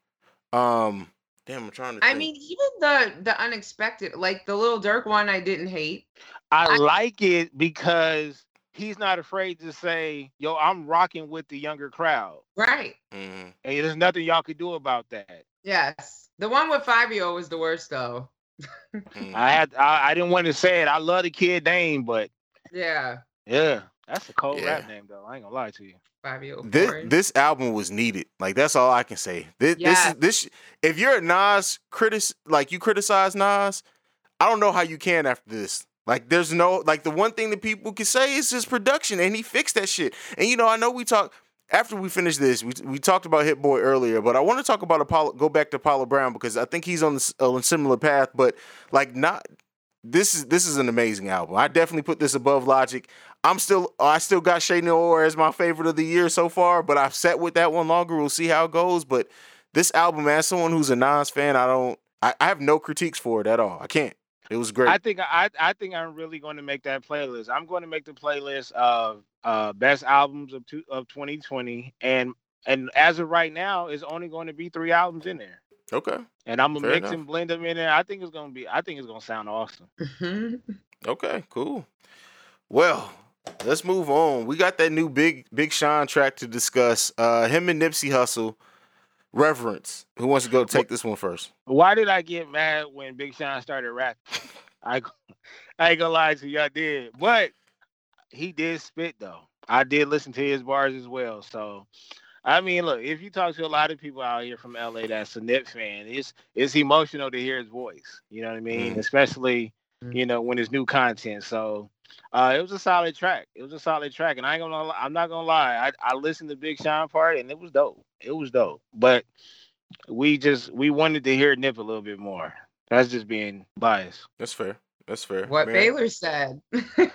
Um, damn, I'm trying to. I think. mean, even the the unexpected, like the Lil Durk one, I didn't hate. I, I- like it because he's not afraid to say, "Yo, I'm rocking with the younger crowd," Right. Mhm. and there's nothing y'all could do about that. Yes. The one with Fivio was the worst though. Mhm. I had I, I didn't want to say it. I love the kid name, but Yeah. yeah, that's a cold Yeah. rap name though. I ain't gonna lie to you. Fivio. this Foreign. this album was needed. Like that's all I can say. This, this Yeah. is this. If you're a Nas critic, like you criticize Nas, I don't know how you can after this. Like there's no like the one thing that people can say is his production, and he fixed that shit. And you know, I know we talk after we finish this. We we talked about Hit Boy earlier, but I want to talk about Apollo. Go back to Apollo Brown because I think he's on the, s- on a similar path. But like not this is this is an amazing album. I definitely put this above Logic. I'm still I still got Che Noir as my favorite of the year so far, but I've sat with that one longer. We'll see how it goes. But this album, as someone who's a Nas fan, I don't I, I have no critiques for it at all. I can't. It was great. I think I I think I'm really going to make that playlist. I'm going to make the playlist of uh best albums of two, of 2020, and and as of right now, it's only going to be three albums in there. okay. And I'm gonna Fair mix enough. and blend them in there. I think it's gonna be. I think it's gonna sound awesome. Mhm. Okay, cool. Well, let's move on. We got that new big Big Sean track to discuss. Uh him and Nipsey Hussle. Reverence. Who wants to go take this one first? Why did I get mad when Big Sean started rapping? I I ain't gonna lie to you, I did, but he did spit though. I did listen to his bars as well. So, I mean, look, if you talk to a lot of people out here from LA that's a Nip fan, it's it's emotional to hear his voice. You know what I mean? Mhm. Especially Mhm. you know when it's new content. So. Uh, it was a solid track. It was a solid track, and I ain't gonna. I'm not gonna lie. I, I listened to Big Sean part, and it was dope. It was dope. But we just we wanted to hear Nip a little bit more. That's just being biased. That's fair. That's fair. what Man. Baylor said.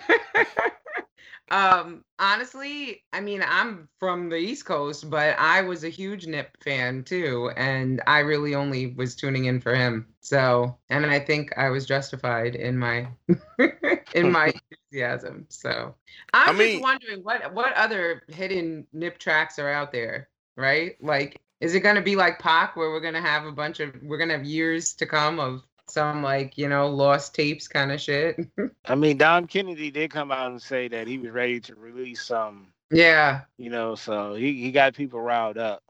um, honestly, I mean, I'm from the East Coast, but I was a huge Nip fan too, and I really only was tuning in for him. So, and I think I was justified in my in my enthusiasm. So, I'm I mean- just wondering what what other hidden Nip tracks are out there, right? Like, is it gonna be like Pac, where we're gonna have a bunch of we're gonna have years to come of some like you know lost tapes kind of shit? I mean, Don Kennedy did come out and say that he was ready to release some. Yeah. You know, so he, he got people riled up.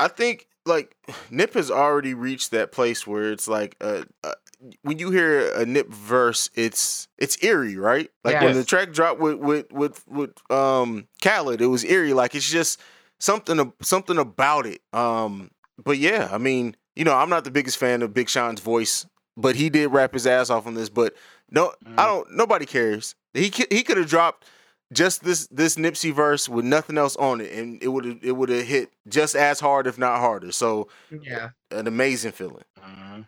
I think like Nip has already reached that place where it's like uh, uh, when you hear a Nip verse, it's it's eerie, right? Like when the track dropped with with with with um Khaled, it was eerie. Like it's just something something about it. Um, but yeah, I mean, you know, I'm not the biggest fan of Big Sean's voice, but he did rap his ass off on this. But no, I Mhm. don't. Nobody cares. He could, he could have dropped just this this Nipsey verse with nothing else on it, and it would have it would have hit just as hard, if not harder. So Yeah. an amazing feeling. Mhm.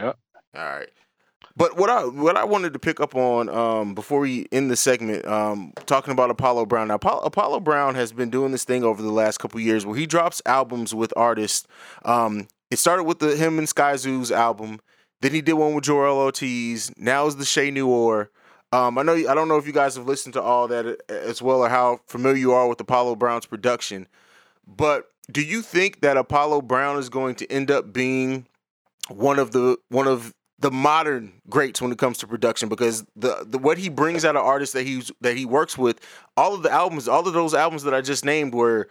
All right. But what I what I wanted to pick up on um, before we end the segment, um, talking about Apollo Brown. Now, Apollo, Apollo Brown has been doing this thing over the last couple years where he drops albums with artists. Um, it started with the him and Skyzoo's album. Then he did one with Joell Ortiz. Now is the Che Noir. Um, I know I don't know if you guys have listened to all that uh, as well or how familiar you are with Apollo Brown's production. But do you think that Apollo Brown is going to end up being one of the one of the modern greats when it comes to production because the, the what he brings out of artists that he's that he works with all of the albums all of those albums that I just named were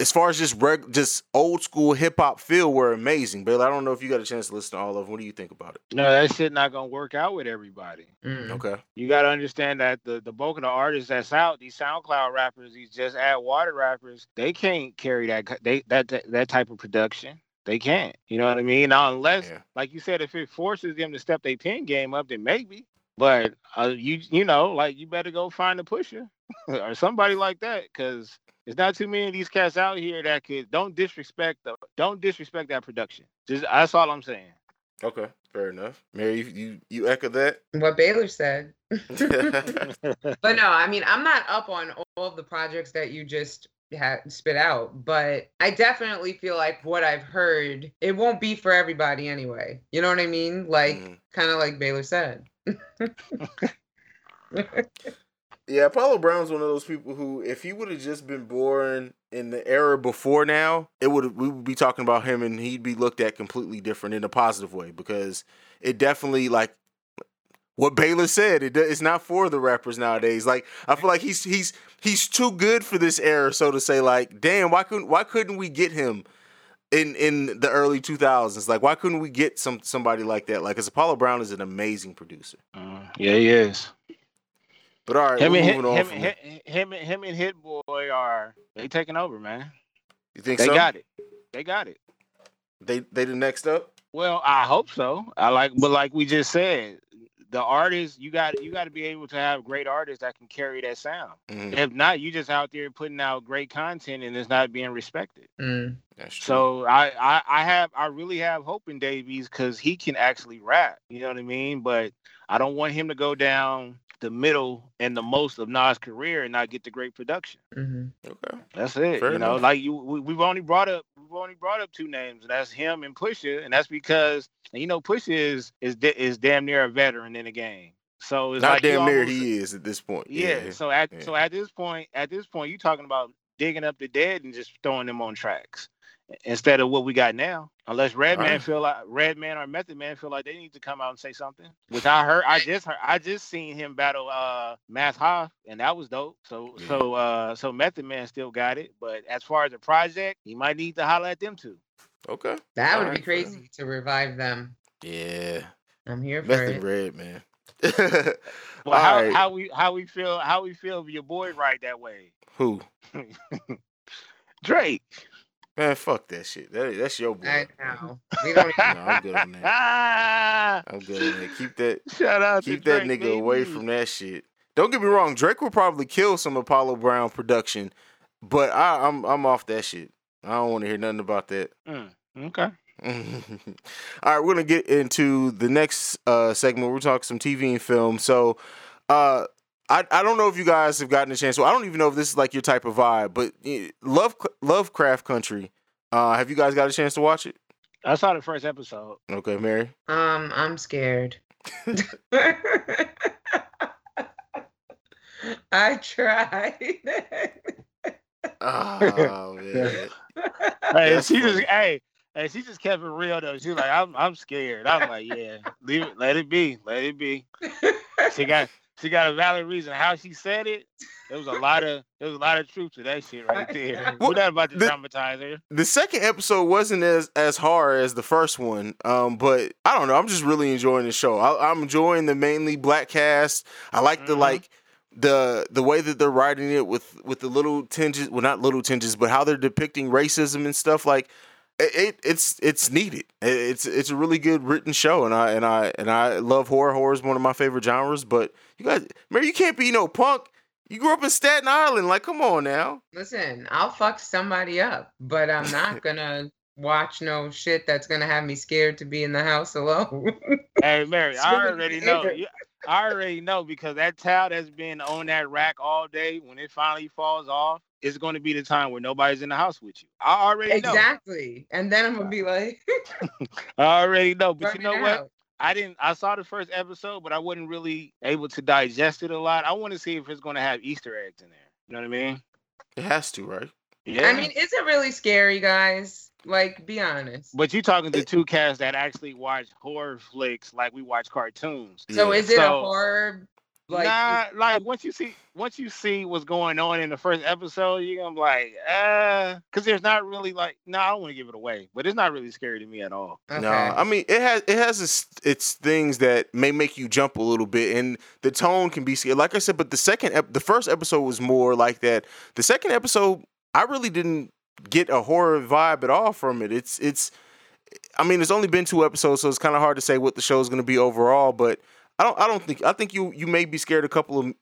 as far as just reg- just old school hip hop feel were amazing. But I don't know if you got a chance to listen to all of them. What do you think about it? No, that shit not gonna work out with everybody. Mm. Okay. You gotta understand that the, the bulk of the artists that's out, these SoundCloud rappers, these just add water rappers, they can't carry that they that that, that type of production. They can't. You know what I mean? Now unless Yeah. like you said, if it forces them to step their pen game up, then maybe. But uh, you you know, like you better go find a Pusha or somebody like that, because it's not too many of these cats out here that could don't disrespect the don't disrespect that production. Just that's all I'm saying. Okay. Fair enough. Mary, you you, you echo that? What Baylor said. But no, I mean, I'm not up on all of the projects that you just had spit out, but I definitely feel like what I've heard, it won't be for everybody anyway. You know what I mean? Like, Mhm. kind of like Baylor said. Yeah, Apollo Brown's one of those people who, if he would have just been born in the era before now, it would we would be talking about him, and he'd be looked at completely different in a positive way because it definitely like what Baylor said. It, it's not for the rappers nowadays. Like I feel like he's he's he's too good for this era, so to say. Like, damn, why couldn't why couldn't we get him? In, in the early 2000s like why couldn't we get some somebody like that like because apollo brown is an amazing producer Uh, yeah, he is. but all right him we're and moving him, on him, from him, him, and him and Hit Boy are they taking over, man. you think? They so got it. They got it. They they the next up. Well, I hope so. I like, but like we just said, the artists you got you got to be able to have great artists that can carry that sound. Mhm. If not, you just out there putting out great content and it's not being respected. Mm. That's true. So I, I I have I really have hope in Davies because he can actually rap. You know what I mean? But I don't want him to go down the middle and the most of Nas' career and not get the great production. hmm okay. That's it. Fair you know, enough. like you, we, we've only brought up we've only brought up two names, and that's him and Pusha, and that's because and you know Pusha is is is damn near a veteran in the game. So it's Not like damn near almost- he is at this point. Yeah. So at yeah. so at this point, at this point, you're talking about digging up the dead and just throwing them on tracks instead of what we got now. Unless Redman Alright. feel like Redman or Method Man feel like they need to come out and say something. Which I heard, I just heard, I just seen him battle uh Math Hoff, and that was dope. So Yeah. so uh so Method Man still got it, but as far as the project, he might need to holler at them too. okay. That would Alright, be crazy to revive them. Yeah. I'm here for Method it. red, man. Well, how, Alright. how we how we feel how we feel if your boy right that way, Who? Drake. Man, fuck that shit. That, that's your boy. I know. We don't No, even I'm good on that. I'm good on that. Keep that Shout out keep that Drake, nigga away from that shit. Don't get me wrong, Drake will probably kill some Apollo Brown production, but I, I'm I'm off that shit. I don't want to hear nothing about that. Mm, okay. All right, we're gonna get into the next uh, segment. We're talking some TV and film. So, uh, I I don't know if you guys have gotten a chance. So I don't even know if this is like your type of vibe, but Love Lovecraft Country. Uh, have you guys got a chance to watch it? I saw the first episode. Okay, Mary. Um, I'm scared. I tried. Oh man. Hey, she just hey, hey, she just kept it real though. She was like, I'm I'm scared. I'm like, yeah, leave it, let it be, let it be. She got she got a valid reason. How she said it, there was a lot of there was a lot of truth to that shit right there. Well, We're not about to the- dramatize her. the second episode wasn't as as hard as the first one, um, but I don't know. I'm just really enjoying the show. I, I'm enjoying the mainly black cast. I like the Mhm. like the the way that they're writing it with with the little tinges. Well, not little tinges, but how they're depicting racism and stuff. Like it, it it's it's needed. It's it's a really good written show, and I and I and I love horror. Horror is one of my favorite genres. But you guys, Mary, you can't be no punk. You grew up in Staten Island. Like, come on now. Listen, I'll fuck somebody up, but I'm not gonna watch no shit that's gonna have me scared to be in the house alone. Hey Mary, I already know. You- I already know because that towel that's been on that rack all day, when it finally falls off, it's going to be the time where nobody's in the house with you. I already know. exactly. And then I'm gonna be like, I already know. But you know it what? I didn't. I saw the first episode, but I wasn't really able to digest it a lot. I want to see if it's going to have Easter eggs in there. You know what I mean? It has to, right? Yeah. I mean, is it really scary, guys? Like, be honest. but you're talking to two cats that actually watch horror flicks like we watch cartoons. So Yeah. is it a horror Like, nah, like once you see once you see what's going on in the first episode, you're gonna be like, uh, because there's not really like, no, I don't want to give it away, but it's not really scary to me at all. okay. No, I mean it has it has its, its things that may make you jump a little bit, and the tone can be scary. Like I said, but the second ep- the first episode was more like that. The second episode, I really didn't get a horror vibe at all from it. It's it's, I mean, it's only been two episodes, so it's kind of hard to say what the show is going to be overall. But I don't I don't think I think you you may be scared a couple of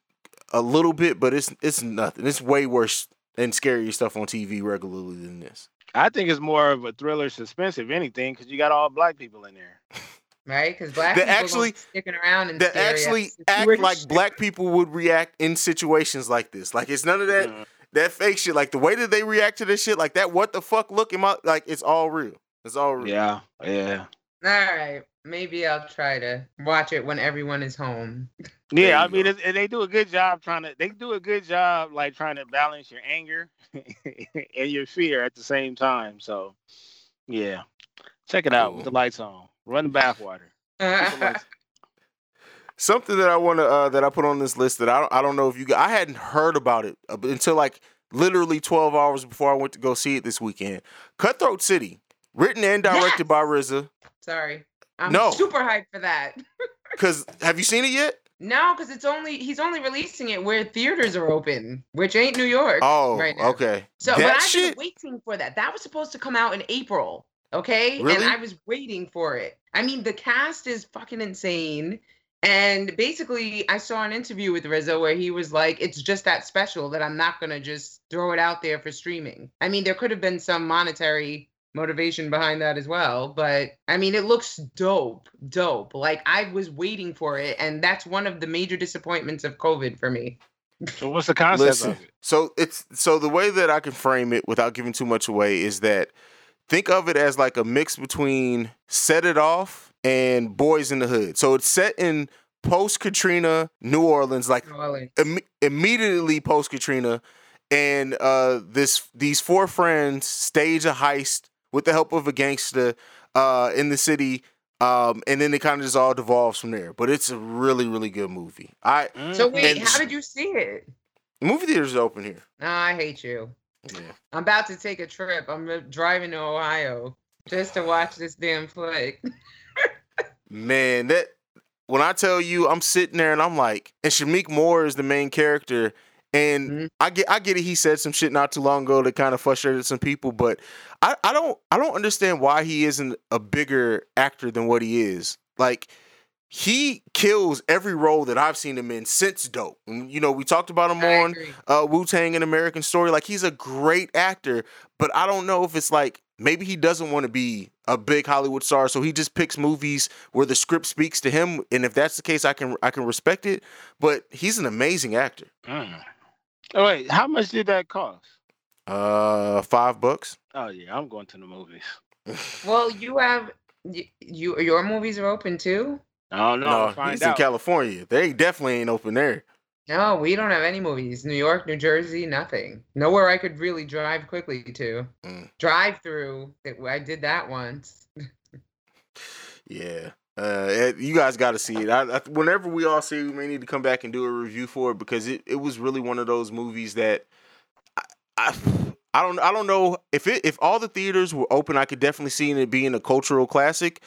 a little bit, but it's it's nothing. It's way worse and scarier stuff on TV regularly than this. I think it's more of a thriller suspense, if anything, because you got all black people in there. right? Because black That people actually- actually sticking around and that actually act like black people would react in situations like this. Like it's none of that Mm. that fake shit. Like the way that they react to this shit, like that what the fuck look in my like it's all real. It's all real. Yeah, yeah, All right, maybe I'll try to watch it when everyone is home. Yeah. I you mean, go. it, they do a good job trying to. They do a good job, like trying to balance your anger and your fear at the same time. So, yeah, check it out with the lights on. Run the bathwater. Keep the lights- Something that I want to uh, that I put on this list that I don't I don't know if you got, I hadn't heard about it uh, until like literally 12 hours before I went to go see it this weekend. Cutthroat City, written and directed Yes! by RZA. Sorry, I'm No. super hyped for that. Cause have you seen it yet? No, because it's only he's only releasing it where theaters are open, which ain't New York. Oh, right now. okay. So, that but I've shit. been waiting for that. That was supposed to come out in April. Okay. Really? And I was waiting for it. I mean, the cast is fucking insane. And basically, I saw an interview with RZA where he was like, it's just that special that I'm not going to just throw it out there for streaming. I mean, there could have been some monetary motivation behind that as well. But I mean, it looks dope, dope. Like I was waiting for it. And that's one of the major disappointments of COVID for me. So, what's the concept Listen, of it? so it's so the way that I can frame it without giving too much away is that think of it as like a mix between Set It Off and Boyz n the Hood. So it's set in post Katrina New Orleans, like Really. Im- immediately post Katrina, and uh, this these four friends stage a heist with the help of a gangster uh, in the city. Um, and then it kind of just all devolves from there. But it's a really, really good movie. I So Mhm. wait, how did you see it? movie theaters are open here. No, I hate you. Yeah. I'm about to take a trip. I'm uh, driving to Ohio just to watch this damn flick. Man, that when I tell you, I'm sitting there and I'm like, and Shameik Moore is the main character, and Mhm. I get, I get it. He said some shit not too long ago that kind of frustrated some people, but I, I don't, I don't understand why he isn't a bigger actor than what he is. Like, he kills every role that I've seen him in since Dope. And, you know, we talked about him I on uh, Wu Tang and American Story. Like he's a great actor, but I don't know if it's like maybe he doesn't want to be a big Hollywood star, so he just picks movies where the script speaks to him. And if that's the case, I can I can respect it. But he's an amazing actor. Mm. Oh, wait, how much did that cost? Uh, five bucks. Oh yeah, I'm going to the movies. Well, you have you your movies are open too. Oh no, no, I'll find he's in. California. They definitely ain't open there. No, we don't have any movies. New York, New Jersey, nothing. Nowhere I could really drive quickly to. Mm. Drive through. I did that once. Yeah. Uh, you guys got to see it. I, I, whenever we all see it, we may need to come back and do a review for it because it, it was really one of those movies that I, I, don't I don't know if it if all the theaters were open, I could definitely see it being a cultural classic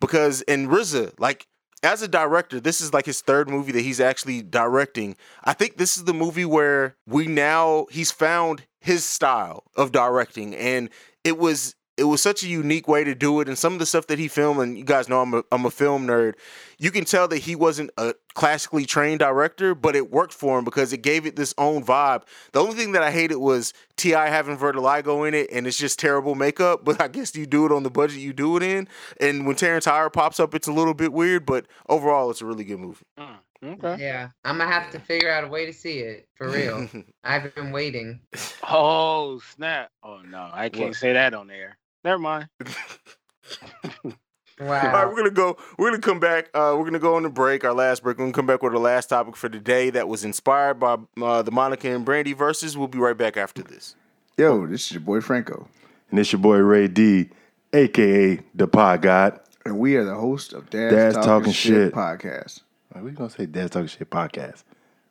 because in RZA, like as a director, this is like his third movie that he's actually directing. I think this is the movie where we now he's found his style of directing, and it was it was such a unique way to do it. And some of the stuff that he filmed, and you guys know I'm a I'm a film nerd. You can tell that he wasn't a classically trained director, but it worked for him because it gave it this own vibe. The only thing that I hated was T.I. having Vertigo in it, and it's just terrible makeup. But I guess you do it on the budget you do it in. And when Terrence Howard pops up, it's a little bit weird, but overall, it's a really good movie. Mm, Okay. Yeah, I'm gonna have to figure out a way to see it for real. I've been waiting. Oh snap! Oh no, I can't What? say that on air. Never mind. All right, Wow. we're gonna go. We're gonna come back. Uh, we're gonna go on the break. Our last break. We're gonna come back with the last topic for today that was inspired by uh, the Monica and Brandy Verzuz. We'll be right back after this. Yo, this is your boy Franco, And it's your boy Ray D, aka the Pod God. and we are the host of Dad's, Dad's Talking, Talking Shit, Shit. podcast. Like, we gonna say Dad's Talking Shit podcast.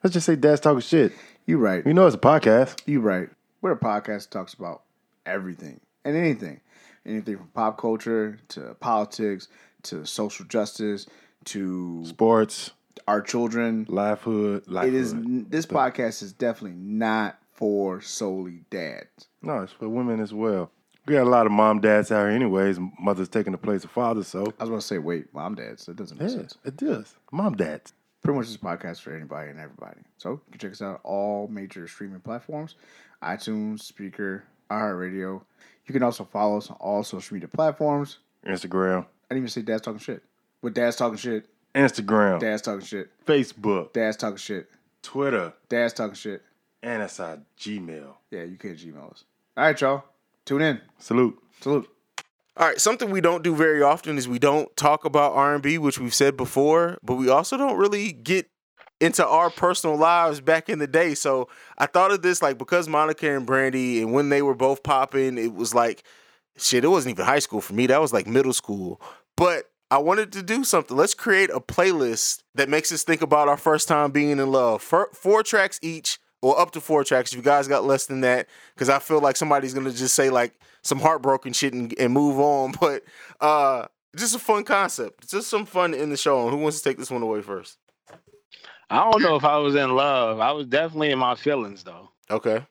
Let's just say Dad's Talking Shit. You right. We know it's a podcast. You right. We're a podcast that talks about everything and anything. Anything from pop culture to politics to social justice to Sports, our children. life hood, life It is this podcast is definitely not for solely dads. No, it's for women as well. We got a lot of mom dads out here, anyways. Mothers taking the place of fathers, so I was going to say, wait, mom, dads. That doesn't make yeah, sense. it does. Mom dads. Pretty much this podcast for anybody and everybody. So you can check us out on all major streaming platforms: iTunes, Spreaker, iHeartRadio. You can also follow us on all social media platforms. Instagram, I didn't even say dad's talking shit. With dad's talking shit, Instagram, dad's talking shit, Facebook, dad's talking shit, Twitter, dad's talking shit. and it's our Gmail. Yeah, you can't Gmail us. All right, y'all. Tune in. Salute. Salute. All right, something we don't do very often is we don't talk about R&B, which we've said before, but we also don't really get into our personal lives back in the day. So I thought of this like because Monica and Brandy and when they were both popping, it was like shit, it wasn't even high school for me. That was like middle school. But I wanted to do something. Let's create a playlist that makes us think about our first time being in love. Four, four tracks each, or up to four tracks. If you guys got less than that, because I feel like somebody's gonna just say like some heartbroken shit and, and move on. But uh just a fun concept. Just some fun in the show. Who wants to take this one away first? I don't know if I was in love. I was definitely in my feelings though. Okay.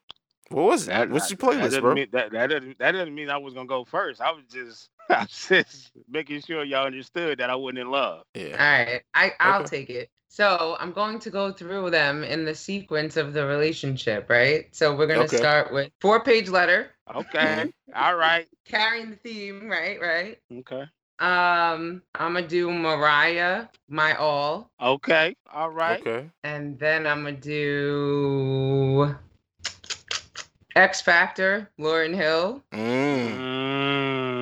What was? That, What's your that playlist, doesn't bro? Mean, that, that, doesn't, that doesn't mean I was gonna go first. I was just, I was just making sure y'all understood that I wasn't in love. All Yeah. right, I I'll Okay. take it. So I'm going to go through them in the sequence of the relationship, right? So we're gonna Okay. start with four-page letter, Okay. All right. carrying the theme, right? Right. Okay. Um, I'm gonna do Mariah, my all, Okay. All right. Okay. and then I'm gonna do X Factor, Lauryn Hill, Mm.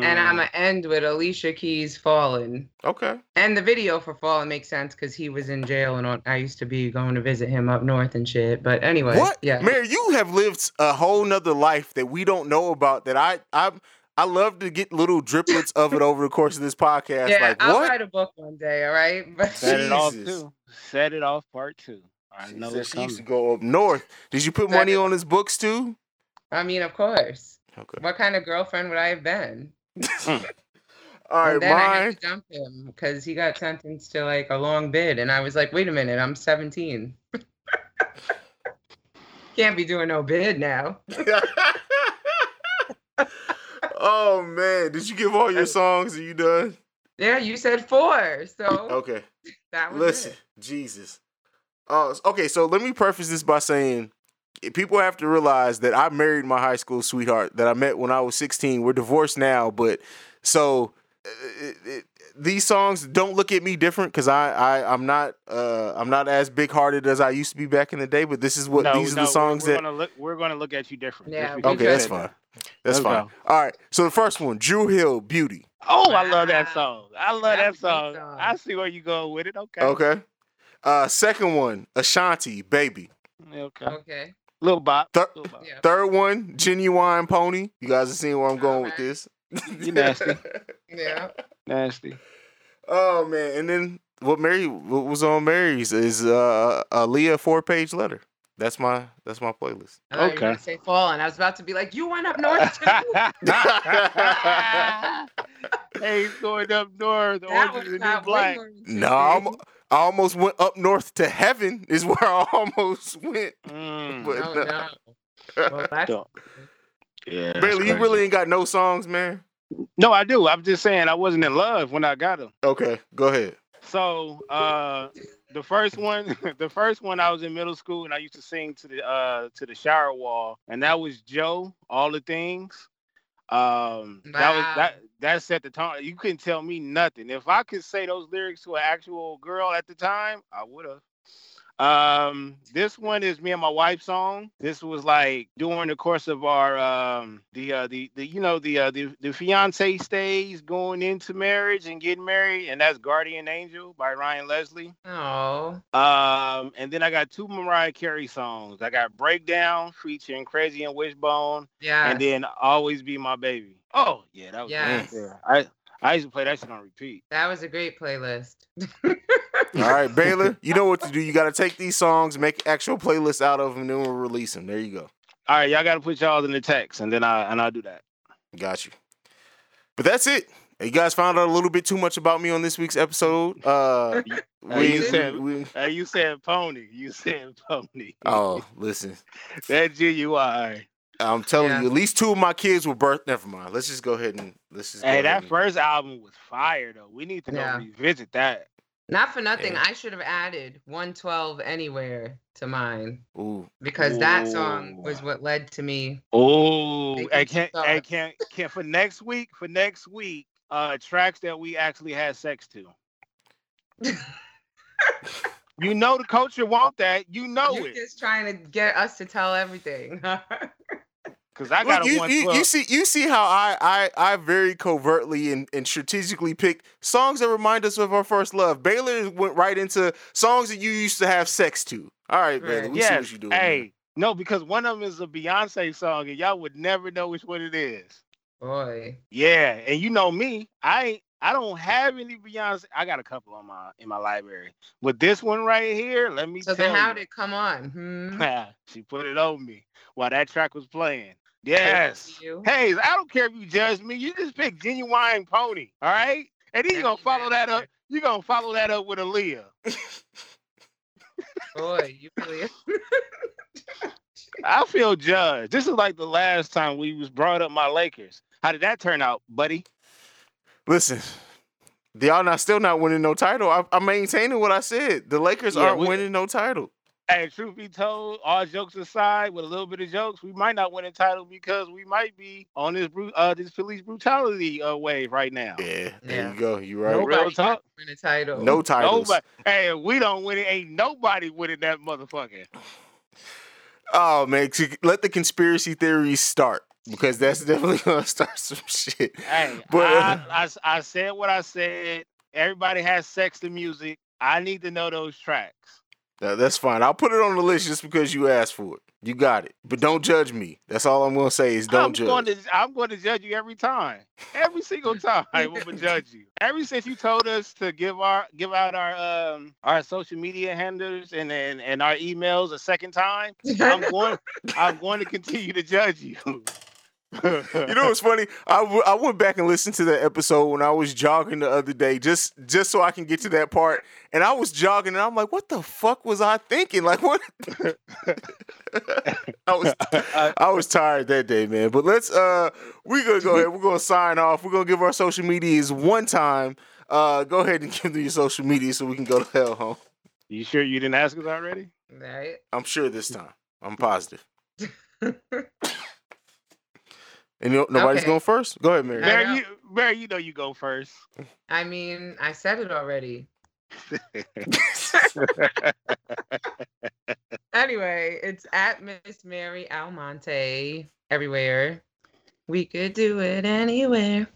and I'm Mm. gonna end with Alicia Keys, Fallen. Okay. And the video for Fallen makes sense because he was in jail and on, I used to be going to visit him up north and shit. But anyway, What? yeah. Mary, you have lived a whole nother life that we don't know about that I I I love to get little driplets of it over the course of this podcast. yeah, like I'll what? write a book one day, all right? But Set it off too. Set it off part two. I She know said it's she used to go up north. Did you put Set money it- on his books too? I mean, of course. Okay. What kind of girlfriend would I have been? Hmm. All right, and then I had to dump him because he got sentenced to like a long bid, and I was like, "Wait a minute, I'm 17. Can't be doing no bid now." Oh man, did you give all your songs? Are you done? Yeah, you said four, so Okay. that was Listen, it. Jesus. Uh, okay, so let me preface this by saying eh, people have to realize that I married my high school sweetheart that I met when I was 16. We're divorced now, but so uh, it, it, these songs don't look at me different because I, I I'm not uh I'm not as big hearted as I used to be back in the day. But this is what no, these are the songs we're, we're that. gonna look. We're gonna look at you different. Yeah, just we because Okay, that's fine. That. That's Let's fine. go. All right. So the first one, Dru Hill, Beauty. Oh, I love that song. I love That that, was a great song. song. I see where you go with it. Okay. Okay. Uh, second one, Ashanti, Baby. Okay. Okay. Little bop. Thir- Little bop. Yeah. Third one, Ginuwine Pony. You guys have seen where I'm going with this. You nasty. Yeah. Nasty. oh man, and then what Mary what was on Mary's is uh, Aaliyah four page letter. That's my that's my playlist. I thought you were Okay. gonna say fall, and I was about to be like, "You went up north too." hey, he's going up north. that Orange was is the new not black. No, I'm, I almost went up north to heaven. Is where I almost went. Mm. But baby. No, no. Well. Yeah. Baylor, you really ain't got no songs, man. No, I do. I'm just saying I wasn't in love when I got them. Okay, go ahead. So uh the first one the first one I was in middle school and I used to sing to the uh to the shower wall and that was Joe, all the things. Um that was that that set the tone. You couldn't tell me nothing. If I could say those lyrics to an actual girl at the time, I would have. Um, this one is me and my wife's song. This was like during the course of our um the uh the, the you know the uh the, the fiance stays going into marriage and getting married, and that's Guardian Angel by Ryan Leslie. Oh, Um, and then I got two Mariah Carey songs. I got Breakdown featuring Krayzie and Wishbone, yeah. and then Always Be My Baby. Oh yeah, that was Yes. yeah. I I used to play that shit on repeat. That was a great playlist. All right, Baylor, you know what to do. You got to take these songs, make actual playlists out of them, and then we'll release them. There you go. All right, y'all got to put y'all in the text, and then I and I'll do that. Got you. But that's it. You guys found out a little bit too much about me on this week's episode. Uh, Hey, you said- we- Hey, you said pony. You said pony. oh, listen, that GUI. I'm telling Yeah. you, at least two of my kids were birthed. Never mind. Let's just go ahead and let's just. Hey, that and- first album was fire though. We need to go Yeah. revisit that. Not for nothing, Yeah. I should have added 112 Anywhere to mine Ooh, because that song was what led to me. Oh, I can't. I can't. Can't for next week. For next week, uh, tracks that we actually had sex to. You know the culture want that. You know You're it. just trying to get us to tell everything. Cause I Look, got a you, one you, you see, you see how I, I, I very covertly and, and strategically picked songs that remind us of our first love. Baylor went right into songs that you used to have sex to. All right, Baylor, Right. we see what you're doing. Hey, no, because one of them is a Beyonce song, and y'all would never know which one it is. Boy. Yeah, and you know me, I. I don't have any Beyonce. I got a couple on my in my library, but this one right here, let me So tell then you. how'd it come on? Hmm? she put it on me while that track was playing. Yes. Hey, I don't care if you judge me. You just pick Ginuwine pony, all right? And then you're gonna follow that up. You're gonna follow that up with Aaliyah. Boy, you really I feel judged. This is like the last time we was brought up my Lakers. How did that turn out, buddy? Listen, y'all not still not winning no title. I, I'm maintaining what I said. The Lakers Yeah, aren't we- winning no title. Hey, truth be told, all jokes aside, with a little bit of jokes, we might not win a title because we might be on this bru- uh this police brutality uh, wave right now. Yeah, there Yeah. you go. You right. Nobody- nobody talk. win a title. No titles. Nobody, hey, if we don't win it, ain't nobody winning that motherfucker. Oh man, let the conspiracy theories start because that's definitely gonna start some shit. Hey, But, I, uh, I, I said what I said. Everybody has sex to music. I need to know those tracks. That's fine. I'll put it on the list just because you asked for it. You got it, but don't judge me. That's all I'm gonna say is don't I'm judge. going to I'm going to judge you every time. Every single time I'm gonna judge you. Ever since you told us to give our give out our um our social media handles and and, and our emails a second time, I'm going I'm going to continue to judge you. You know what's funny? I, w- I went back and listened to that episode when I was jogging the other day, just just so I can get to that part. And I was jogging, and I'm like, "What the fuck was I thinking? Like, what?" I was I was tired that day, man. But let's uh, we're gonna go ahead. We're gonna sign off. We're gonna give our social medias one time. Uh, go ahead and give them your social media so we can go to hell home. you sure you didn't ask us already? right? I'm sure this time. I'm positive. And you nobody's Okay. going first. Go ahead, Mary. Mary, you Mary, you know you go first. I mean, I said it already. Anyway, it's at Miss Mary Almonte everywhere. We could do it anywhere.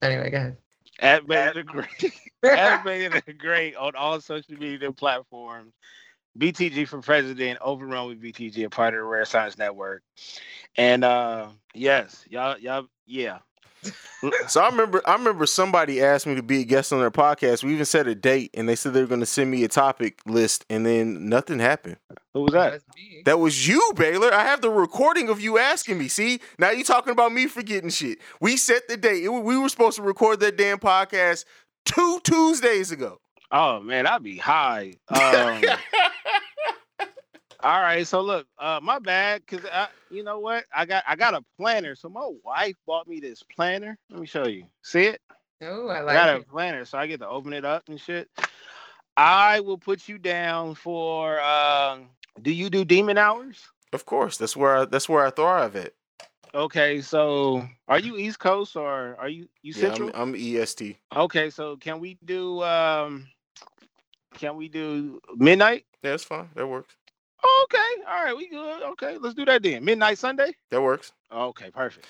Anyway, go ahead. At Baylor the Great. At Baylor the Great on all social media platforms. BTG for President, Overrun with BTG, a part of the Rare Science Network. And uh yes, y'all, y'all, yeah. So I remember, I remember somebody asked me to be a guest on their podcast. We even set a date, and they said they were going to send me a topic list, and then nothing happened. Who was that? That was you, Baylor. I have the recording of you asking me. See, now you're talking about me forgetting shit. We set the date. It- we were supposed to record that damn podcast two Tuesdays ago. Oh man, I'd be high. Um, all right, so look, uh, my bad, cause I, you know what, I got I got a planner. So my wife bought me this planner. Let me show you. See it? Oh, I like it. I like got a planner, so I get to open it up and shit. I will put you down for. Um, do you do demon hours? of course, that's where I, that's where I thrive at. Okay, so are you East Coast or are you you Yeah, Central? I'm, I'm EST. okay, so can we do um, can we do midnight? Yeah, that's fine. That works. Okay, all right, we good. Okay, let's do that then. Midnight Sunday. That works. Okay, perfect.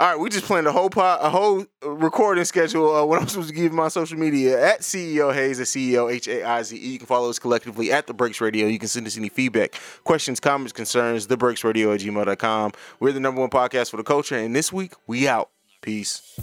All right, we just planned a whole pot, a whole recording schedule. Uh, what I'm supposed to give my social media at CEO Haize, at CEO H A I Z E. You can follow us collectively at The Breaks Radio. You can send us any feedback, questions, comments, concerns, TheBreaksRadio at gmail.com. We're the number one podcast for the culture, and this week, we out. Peace.